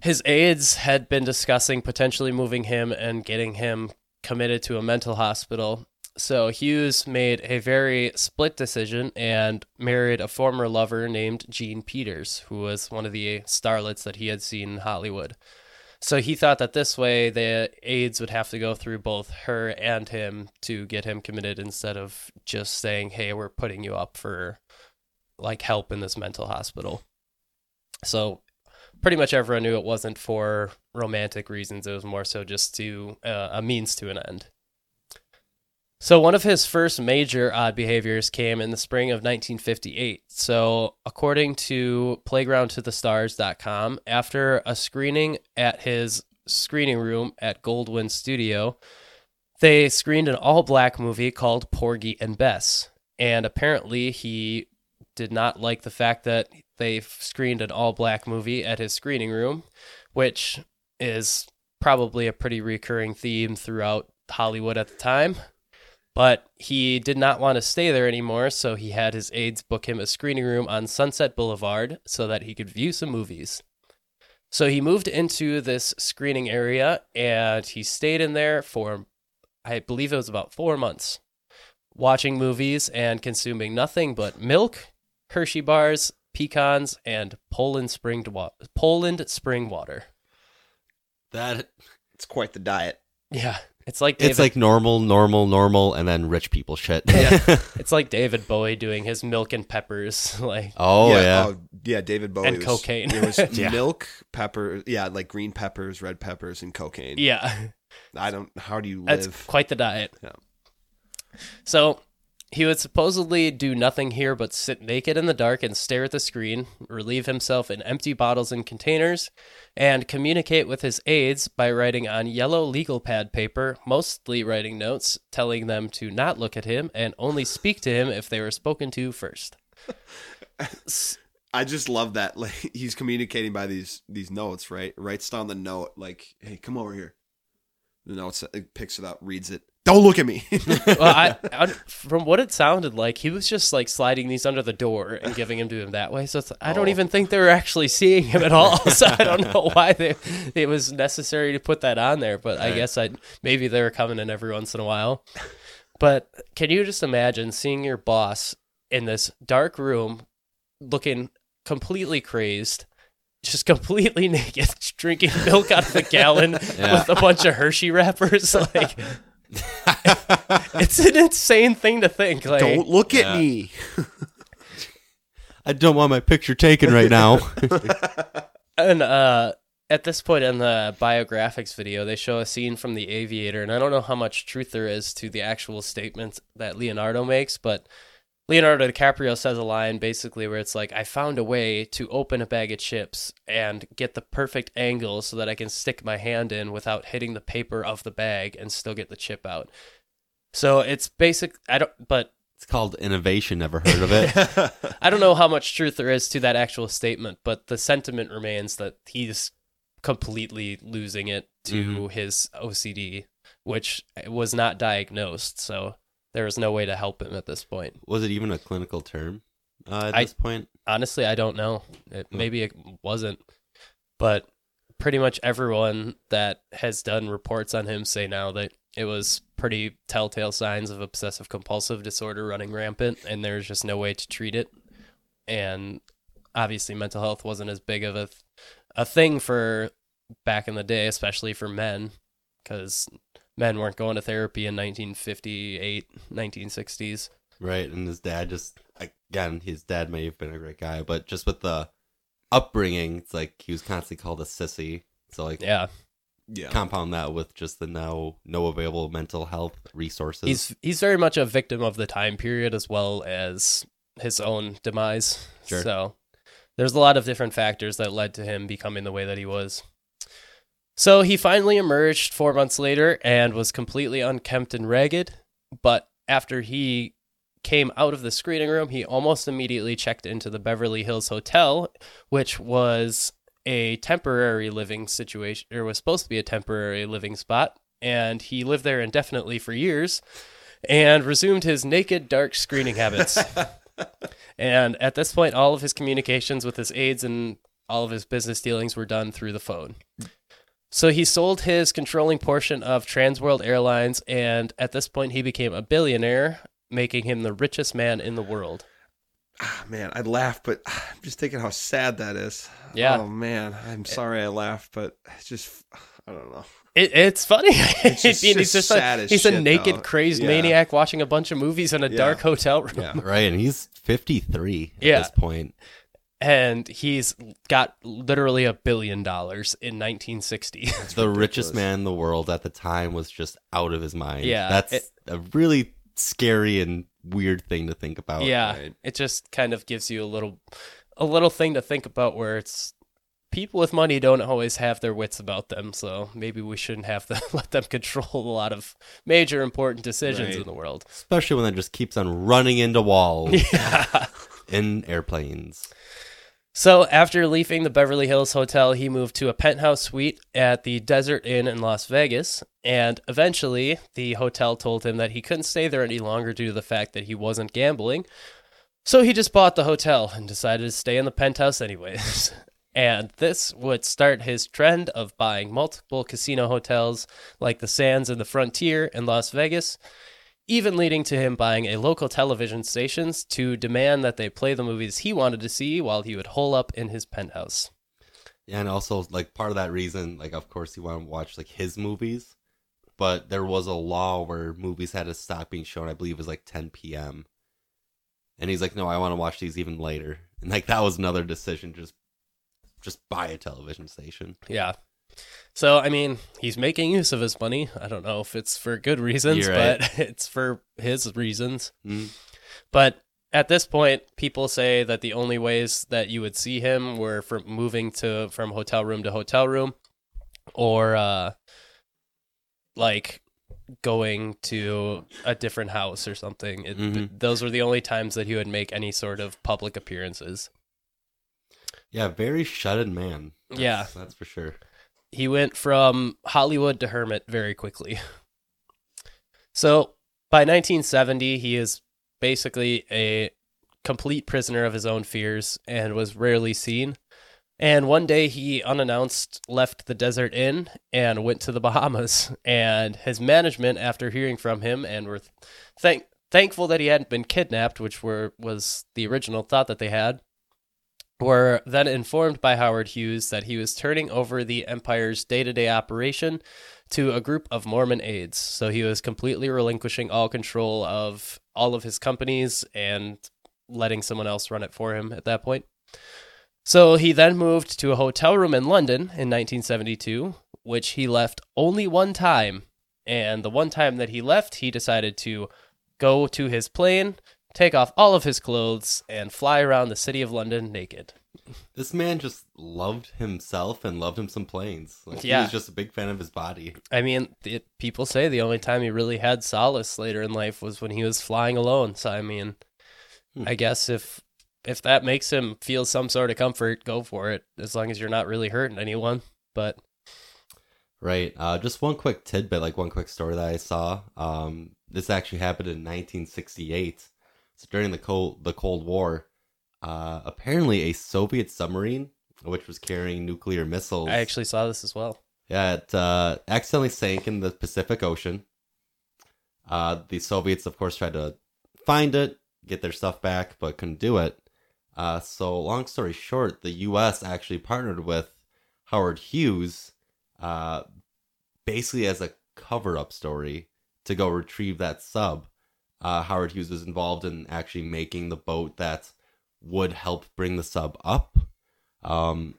his aides had been discussing potentially moving him and getting him committed to a mental hospital. So Hughes made a very split decision and married a former lover named Jean Peters, who was one of the starlets that he had seen in Hollywood. So he thought that this way the aides would have to go through both her and him to get him committed instead of just saying, "Hey, we're putting you up for like help in this mental hospital." So pretty much everyone knew it wasn't for romantic reasons. It was more so just to uh, a means to an end. So one of his first major odd behaviors came in the spring of 1958. So according to playgroundtothestars.com, after a screening at his screening room at Goldwyn Studio, they screened an all-black movie called Porgy and Bess. And apparently he did not like the fact that they screened an all-black movie at his screening room, which is probably a pretty recurring theme throughout Hollywood at the time. But he did not want to stay there anymore, so he had his aides book him a screening room on Sunset Boulevard so that he could view some movies. So he moved into this screening area and he stayed in there for, I believe it was about four months, watching movies and consuming nothing but milk, Hershey bars, pecans, and Poland spring, wa- Poland spring water. That It's quite the diet. Yeah, it's like David, it's like normal, normal, normal, and then rich people shit. yeah, it's like David Bowie doing his milk and peppers. Like, oh yeah. oh, yeah. David Bowie And was- cocaine. It was Yeah. milk, pepper. Yeah, like green peppers, red peppers, and cocaine. yeah, I don't. How do you That's live? quite the diet. Yeah. So he would supposedly do nothing here but sit naked in the dark and stare at the screen, relieve himself in empty bottles and containers, and communicate with his aides by writing on yellow legal pad paper, mostly writing notes telling them to not look at him and only speak to him if they were spoken to first. I just love that. Like he's communicating by these these notes, right? Writes down the note, like, "Hey, come over here." The note sa- it picks it up, reads it. Don't look at me. well, I, I, from what it sounded like, he was just like sliding these under the door and giving him to him that way. So it's, I don't Oh. even think they were actually seeing him at all. so I don't know why they, it was necessary to put that on there. But I guess I maybe they were coming in every once in a while. But can you just imagine seeing your boss in this dark room, looking completely crazed? Just completely naked, drinking milk out of a gallon Yeah. with a bunch of Hershey wrappers. Like, it's an insane thing to think. Like, Don't look at Yeah. me. I don't want my picture taken right now. and uh, at this point in the biographics video, they show a scene from The Aviator, and I don't know how much truth there is to the actual statements that Leonardo makes, but Leonardo DiCaprio says a line basically where it's like, "I found a way to open a bag of chips and get the perfect angle so that I can stick my hand in without hitting the paper of the bag and still get the chip out." So it's basic. I don't, but it's called innovation. Never heard of it. I don't know how much truth there is to that actual statement, but the sentiment remains that he's completely losing it to mm-hmm. his OCD, which was not diagnosed. So there was no way to help him at this point. Was it even a clinical term uh, at I- this point? Honestly, I don't know. It, Hmm. maybe it wasn't, but pretty much everyone that has done reports on him say now that it was pretty telltale signs of obsessive compulsive disorder running rampant, and there's just no way to treat it. And obviously, mental health wasn't as big of a a thing for back in the day, especially for men, because men weren't going to therapy in 1958, 1960s. Right, and his dad just again, his dad may have been a great guy, but just with the upbringing, it's like he was constantly called a sissy. So like Yeah, Yeah. compound that with just the no no available mental health resources. he's he's very much a victim of the time period as well as his own demise. Sure. So there's a lot of different factors that led to him becoming the way that he was. So he finally emerged four months later and was completely unkempt and ragged. But after he came out of the screening room, he almost immediately checked into the Beverly Hills Hotel, which was a temporary living situation, or was supposed to be a temporary living spot. And he lived there indefinitely for years and resumed his naked, dark screening habits. and at this point, all of his communications with his aides and all of his business dealings were done through the phone. So he sold his controlling portion of Trans World Airlines, and at this point, he became a billionaire, making him the richest man in the world. Ah, man, I laugh, but I'm just thinking how sad that is. Yeah. Oh man, I'm sorry I laugh, but it's just I don't know. It, it's funny. It's just- I mean, he's just just sad a, as he's a naked, though. crazed Yeah. maniac watching a bunch of movies in a Yeah. dark hotel room. Yeah. right, and he's fifty three at this point. And he's got literally a billion dollars in 1960. the richest man in the world at the time was just out of his mind. Yeah, That's it- a really scary and weird thing to think about. yeah, right. it just kind of gives you a little, a little thing to think about where it's people with money don't always have their wits about them, so maybe we shouldn't have to let them control a lot of major important decisions Right. in the world. Especially when that just keeps on running into walls Yeah. in airplanes. So after leaving the Beverly Hills Hotel, he moved to a penthouse suite at the Desert Inn in Las Vegas, and eventually the hotel told him that he couldn't stay there any longer due to the fact that he wasn't gambling. So he just bought the hotel and decided to stay in the penthouse anyways. And this would start his trend of buying multiple casino hotels like the Sands and the Frontier in Las Vegas, even leading to him buying a local television stations to demand that they play the movies he wanted to see while he would hole up in his penthouse. Yeah, And also, like, part of that reason, like, of course, you want to watch, like, his movies. But there was a law where movies had to stop being shown, I believe it was like 10 p.m. And he's like, no, I want to watch these even later. And, like, that was another decision. Just just buy a television station. Yeah. So, I mean, he's making use of his money. I don't know if it's for good reasons, right. but it's for his reasons. Mm. But at this point, people say that the only ways that you would see him were from moving to from hotel room to hotel room or uh like going to a different house or something. It, Mhm. those were the only times that he would make any sort of public appearances. Yeah, very shut-in man. That's- Yeah. That's for sure. He went from Hollywood to hermit very quickly. So by 1970, he is basically a complete prisoner of his own fears and was rarely seen. And one day he unannounced left the desert inn and went to the Bahamas. And his management, after hearing from him and were thank- thankful that he hadn't been kidnapped, which were was the original thought that they had, were then informed by Howard Hughes that he was turning over the empire's day-to-day operation to a group of Mormon aides. So he was completely relinquishing all control of all of his companies and letting someone else run it for him at that point. So he then moved to a hotel room in London in 1972, which he left only one time. And the one time that he left, he decided to go to his plane, take off all of his clothes, and fly around the city of London naked. This man just loved himself and loved him some planes. Like, Yeah. He was just a big fan of his body. I mean, it, people say the only time he really had solace later in life was when he was flying alone. So I mean, Hmm. I guess if if that makes him feel some sort of comfort, go for it. As long as you're not really hurting anyone. But Right. Uh, just one quick tidbit, like one quick story that I saw. Um, this actually happened in 1968. During the Cold the Cold War, uh, apparently a Soviet submarine, which was carrying nuclear missiles, I actually saw this as well. yeah, it uh, accidentally sank in the Pacific Ocean. Uh, the Soviets, of course, tried to find it, get their stuff back, but couldn't do it. Uh, so, long story short, the U.S. actually partnered with Howard Hughes, uh, basically as a cover-up story to go retrieve that sub. Uh, Howard Hughes was involved in actually making the boat that would help bring the sub up. Um,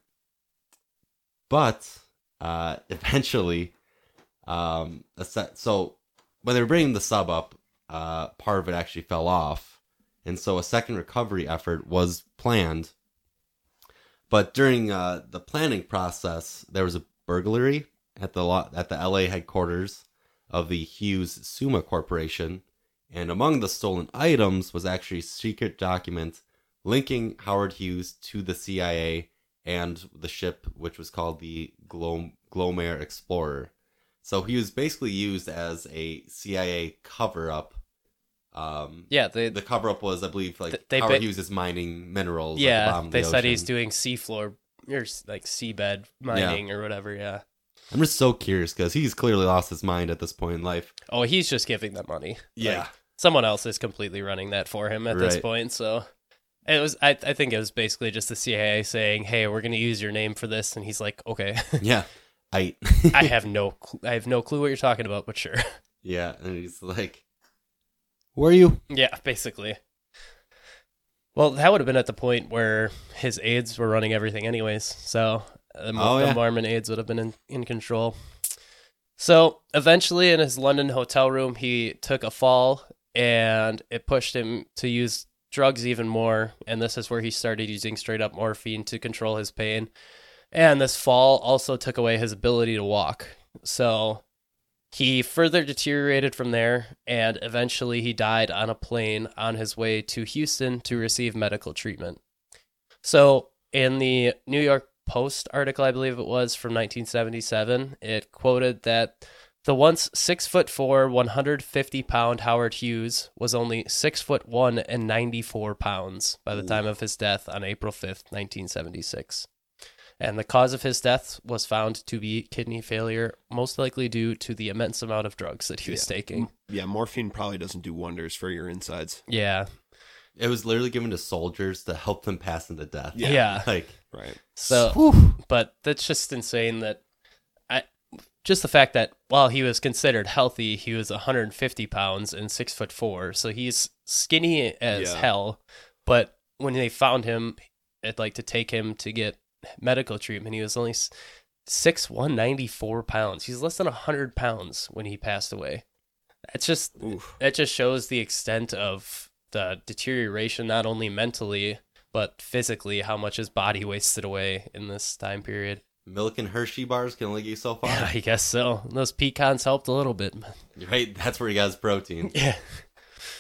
but uh, eventually, um, so when they were bringing the sub up, uh, part of it actually fell off, and so a second recovery effort was planned. But during uh, the planning process, there was a burglary at the lo- at the LA headquarters of the Hughes Summa Corporation, and among the stolen items was actually secret documents linking Howard Hughes to the CIA and the ship, which was called the Glom- Glomar Explorer. So he was basically used as a CIA cover up. Um, Yeah, they the cover up was, I believe, like they Howard ba- Hughes is mining minerals. the yeah of they the said he's ocean. doing seafloor or like seabed mining or whatever. Yeah. I'm just so curious because he's clearly lost his mind at this point in life. Oh, he's just giving them money. Yeah. Like, someone else is completely running that for him at this point. So it was. I, I think it was basically just the CIA saying, "Hey, we're going to use your name for this," and he's like, "Okay." yeah, I. I have no. Cl- I have no clue what you're talking about, but sure. yeah, and he's like, "Where are you?" Yeah, basically. Well, that would have been at the point where his aides were running everything, anyways. So uh, the, Mo- Oh, the yeah. Mormon aides would have been in, in control. So eventually, in his London hotel room, he took a fall and it pushed him to use drugs even more. And this is where he started using straight up morphine to control his pain. And this fall also took away his ability to walk. So he further deteriorated from there, and eventually he died on a plane on his way to Houston to receive medical treatment. So, in the New York Post article, I believe it was from 1977, it quoted that the once six foot four, 150 pound Howard Hughes was only six foot one and 94 pounds by the time of his death on April 5th, 1976 and the cause of his death was found to be kidney failure, most likely due to the immense amount of drugs that he was Yeah. taking. Yeah, morphine probably doesn't do wonders for your insides. Yeah. It was literally given to soldiers to help them pass into death. Yeah. Yeah. Like, Right. So, but that's just insane that I just the fact that while he was considered healthy, he was 150 pounds and six foot four, so he's skinny as Yeah. hell. But when they found him, it like to take him to get medical treatment, he was only six one ninety four pounds. He's less than hundred pounds when he passed away. It's just Oof. that just shows the extent of the deterioration, not only mentally but physically, how much his body wasted away in this time period. Milk and Hershey bars can only get you so far. I guess so. Those pecans helped a little bit. Right? That's where he got his protein. Yeah.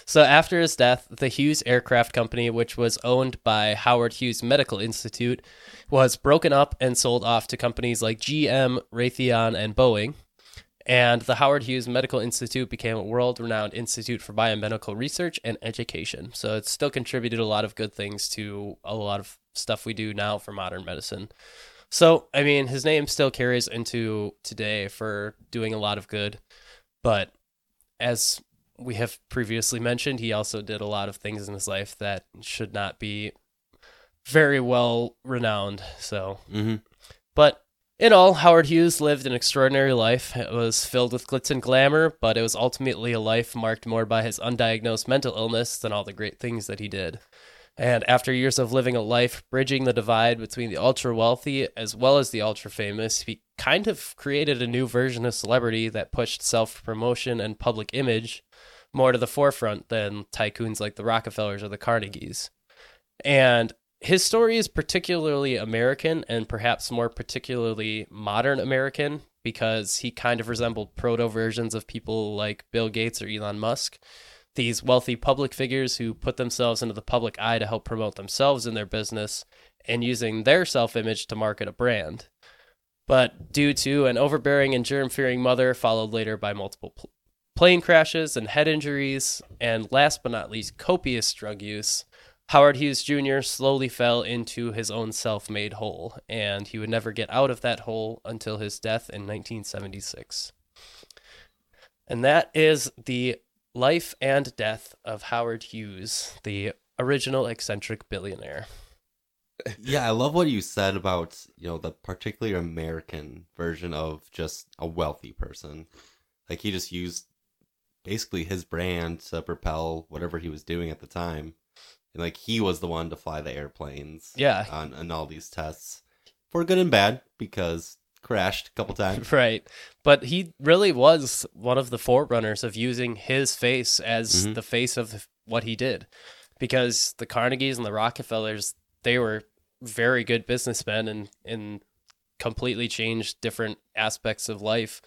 So after his death, the Hughes Aircraft Company, which was owned by Howard Hughes Medical Institute, was broken up and sold off to companies like GM, Raytheon, and Boeing. And the Howard Hughes Medical Institute became a world renowned institute for biomedical research and education. So it's still contributed a lot of good things to a lot of stuff we do now for modern medicine. So, I mean, his name still carries into today for doing a lot of good. But as we have previously mentioned, he also did a lot of things in his life that should not be very well renowned. So, Mm-hmm. but in all, Howard Hughes lived an extraordinary life. It was filled with glitz and glamour, but it was ultimately a life marked more by his undiagnosed mental illness than all the great things that he did. And after years of living a life bridging the divide between the ultra wealthy as well as the ultra famous, he kind of created a new version of celebrity that pushed self promotion and public image more to the forefront than tycoons like the Rockefellers or the Carnegies. And his story is particularly American and perhaps more particularly modern American because he kind of resembled proto versions of people like Bill Gates or Elon Musk. These wealthy public figures who put themselves into the public eye to help promote themselves and their business and using their self image to market a brand. But due to an overbearing and germ fearing mother, followed later by multiple pl- plane crashes and head injuries, and last but not least, copious drug use, Howard Hughes Jr. slowly fell into his own self made hole, and he would never get out of that hole until his death in 1976. And that is the life and death of Howard Hughes, the original eccentric billionaire. Yeah, I love what you said about you know the particularly American version of just a wealthy person. Like he just used basically his brand to propel whatever he was doing at the time, and like he was the one to fly the airplanes. Yeah. on, on all these tests for good and bad because crashed a couple times. Right. But he really was one of the forerunners of using his face as Mhm. the face of what he did. Because the Carnegies and the Rockefellers, they were very good businessmen and, and completely changed different aspects of life.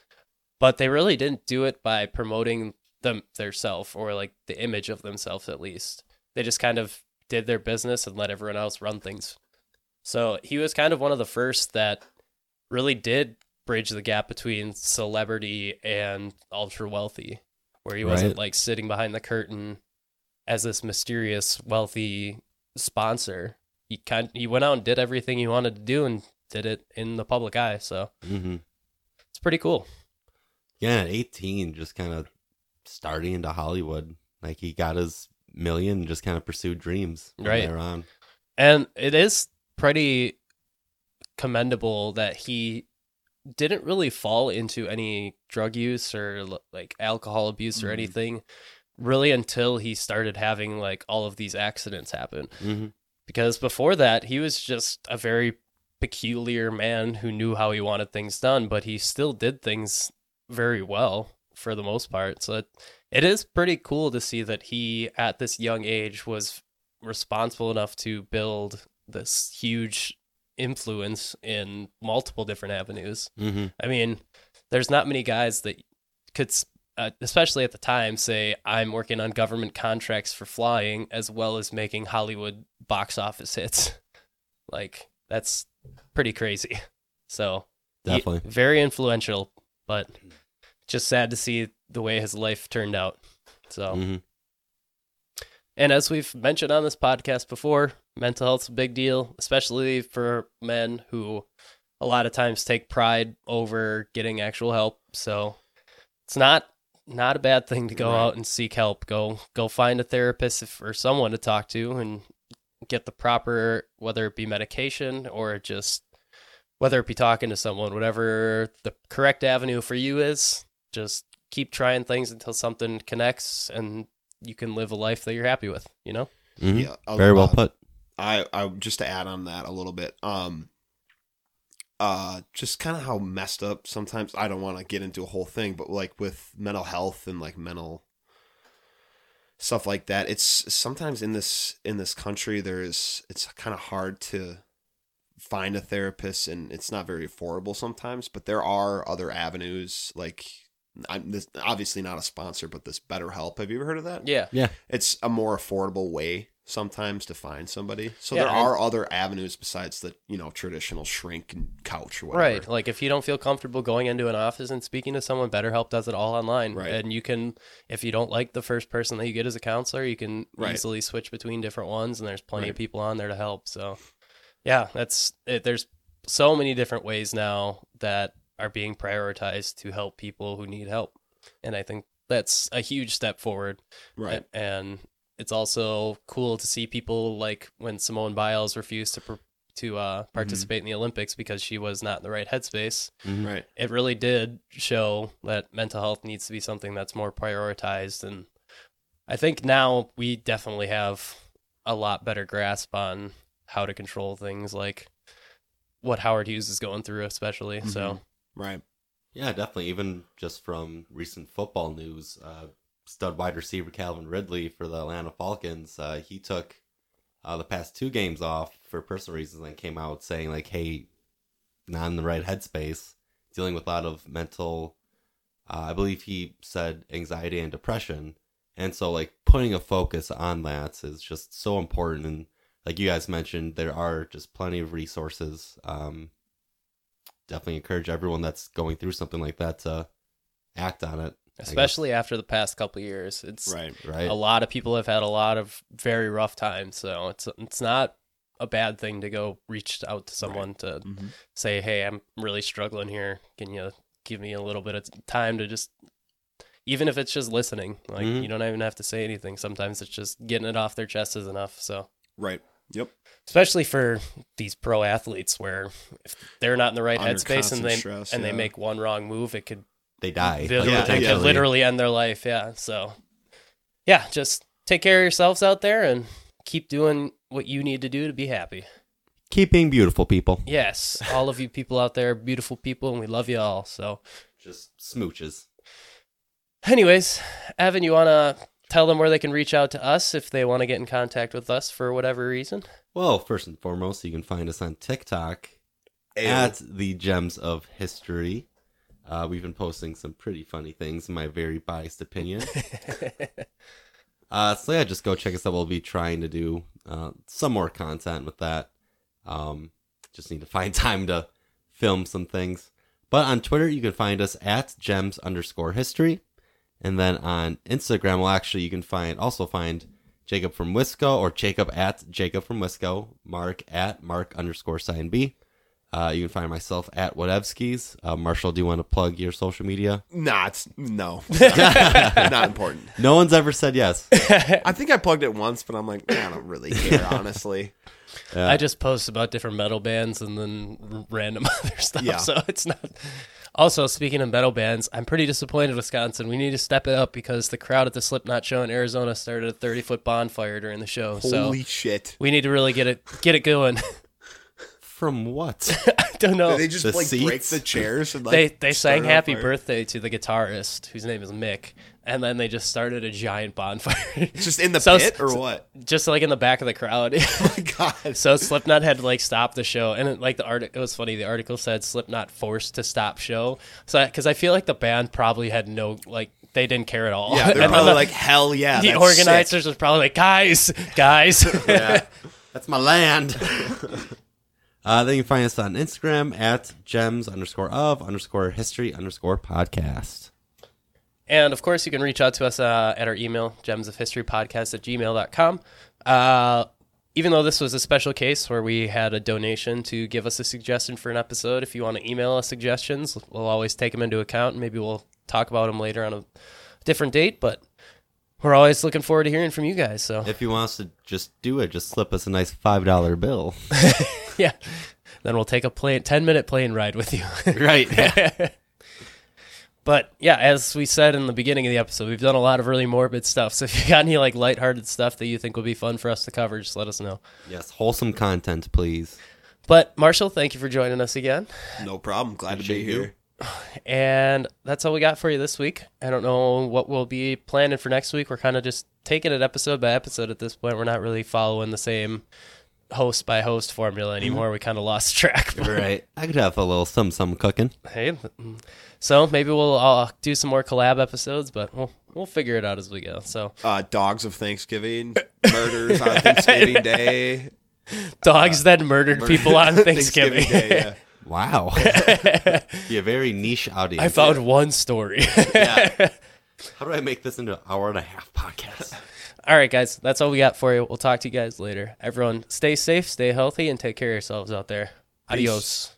But they really didn't do it by promoting them theirself or like the image of themselves at least. They just kind of did their business and let everyone else run things. So he was kind of one of the first that really did bridge the gap between celebrity and ultra wealthy, where he wasn't Right. like sitting behind the curtain as this mysterious wealthy sponsor. He kind he went out and did everything he wanted to do and did it in the public eye. So hmm it's pretty cool. Yeah, at 18, just kind of starting into Hollywood. Like he got his million and just kind of pursued dreams Right. there on. And it is pretty commendable that he didn't really fall into any drug use or like alcohol abuse or Mhm. anything really until he started having like all of these accidents happen. hmm Because before that, he was just a very peculiar man who knew how he wanted things done, but he still did things very well for the most part. So it, it is pretty cool to see that he, at this young age, was responsible enough to build this huge influence in multiple different avenues. hmm I mean, there's not many guys that could, uh, especially at the time, say, I'm working on government contracts for flying as well as making Hollywood box office hits. like, that's pretty crazy. So, he- Definitely. very influential, but just sad to see the way his life turned out. So, hmm and as we've mentioned on this podcast before, mental health's a big deal, especially for men who a lot of times take pride over getting actual help. So it's not not a bad thing to go Right. out and seek help. Go go find a therapist if, or someone to talk to and get the proper whether it be medication or just whether it be talking to someone, whatever the correct avenue for you is, just keep trying things until something connects and you can live a life that you're happy with, you know? hmm Yeah, I'll- Very well uh, put. I, I just to add on that a little bit. Um, uh, just kind of how messed up sometimes. I don't want to get into a whole thing, but like with mental health and like mental stuff like that, it's sometimes in this in this country there's it's kind of hard to find a therapist and it's not very affordable sometimes. But there are other avenues like. I'm this obviously not a sponsor, but this BetterHelp. Have you ever heard of that? Yeah. Yeah. It's a more affordable way sometimes to find somebody. So Yeah, there and- are other avenues besides the you know traditional shrink and couch or whatever. Right. Like if you don't feel comfortable going into an office and speaking to someone, BetterHelp does it all online. Right. And you can, if you don't like the first person that you get as a counselor, you can Right. easily switch between different ones, and there's plenty of people on there to help. So, yeah, that's it. There's so many different ways now that are being prioritized to help people who need help, and I think that's a huge step forward. Right. And it's also cool to see people like when Simone Biles refused to per- to uh, Mm-hmm. participate in the Olympics because she was not in the right headspace. Mhm. Right. It really did show that mental health needs to be something that's more prioritized. And I think now we definitely have a lot better grasp on how to control things like what Howard Hughes is going through, especially. So, Right. Yeah, definitely. Even just from recent football news, uh, stud wide receiver Calvin Ridley for the Atlanta Falcons, uh, he took uh, the past two games off for personal reasons and came out saying like, "Hey, not in the right headspace, dealing with a lot of mental." Uh, I believe he said anxiety and depression, and so like putting a focus on that is just so important. And like you guys mentioned, there are just plenty of resources. Um, definitely encourage everyone that's going through something like that to act on it. Especially after the past couple of years, it's Right. right? a lot of people have had a lot of very rough times. So it's it's not a bad thing to go reach out to someone to Mhm. say, "Hey, I'm really struggling here. Can you give me a little bit of time to just even if it's just listening. Like Mhm. you don't even have to say anything. Sometimes it's just getting it off their chest is enough. So Right. Yep. Especially for these pro athletes where if they're not in the right Under headspace and they stress, and they make one wrong move, it could they die. literally, Yeah, it could literally end their life. Yeah. So, yeah, just take care of yourselves out there and keep doing what you need to do to be happy. Keep being beautiful, people. Yes, all of you people out there, are beautiful people, and we love you all. So, Just smooches. anyways, Evan, you want to tell them where they can reach out to us if they want to get in contact with us for whatever reason? Well, first and foremost, you can find us on TikTok Ayo. at the Gems of History. Uh, we've been posting some pretty funny things, in my very biased opinion. uh, so yeah, just go check us out. We'll be trying to do uh, some more content with that. Um, just need to find time to film some things. But on Twitter, you can find us at gems underscore history, and then on Instagram, well, actually, you can find also find Jacob from Wisco or Jacob at Jacob from Wisco, Mark at Mark underscore sign B. Uh, you can find myself at Whatevskis. Uh, Marshall, do you want to plug your social media? Nah, it's no, not important. No one's ever said yes. I think I plugged it once, but I'm like, "Man, I don't really care, honestly. Yeah. I just post about different metal bands and then r- random other stuff. Yeah. So it's not. Also, speaking of metal bands, I'm pretty disappointed, Wisconsin. We need to step it up because the crowd at the Slipknot show in Arizona started a 30 foot bonfire during the show. so Holy shit! we need to really get it get it going. From what? I don't know. Did they just The like break the chairs and like they they sang happy birthday to the guitarist whose name is Mick, and then they just started a giant bonfire, Just in the So- pit or what? just like in the back of the crowd. Oh my god! So Slipknot had to like stop the show, and it, like the article, it was funny. The article said Slipknot forced to stop show. So because I feel like the band probably had no like they didn't care at all. Yeah, they're And probably the, like, hell yeah. the that's organizers was probably like, guys, guys. yeah, that's my land. uh, then you can find us on Instagram at gems underscore of underscore history underscore podcast. And of course, you can reach out to us uh, at our email, gemsofhistorypodcast at gmail.com. Uh, even though this was a special case where we had a donation to give us a suggestion for an episode, if you want to email us suggestions, we'll always take them into account. Maybe we'll talk about them later on a different date, but we're always looking forward to hearing from you guys. So, If you want us to just do it, just slip us a nice five dollar bill. yeah. Then we'll take a plane, 10 minute plane ride with you. right. But yeah, as we said in the beginning of the episode, we've done a lot of really morbid stuff. So if you got any like lighthearted stuff that you think would be fun for us to cover, just let us know. Yes, wholesome content, please. But Marshall, thank you for joining us again. No problem. Glad to Appreciate be you. here. And that's all we got for you this week. I don't know what we'll be planning for next week. We're kind of just taking it episode by episode at this point. We're not really following the same host by host formula anymore. Mm-hmm. We kind of lost track. but- right. I could have a little some some cooking. Hey, so maybe we'll uh, do some more collab episodes, but we'll we'll figure it out as we go. So Uh, dogs of Thanksgiving, murders on Thanksgiving Day, dogs that murdered people on Thanksgiving. Day. Yeah. Wow. Be a very niche audience. I found one story. yeah. How do I make this into an hour and a half podcast? all right, guys, that's all we got for you. We'll talk to you guys later. Everyone, stay safe, stay healthy, and take care of yourselves out there. Adios.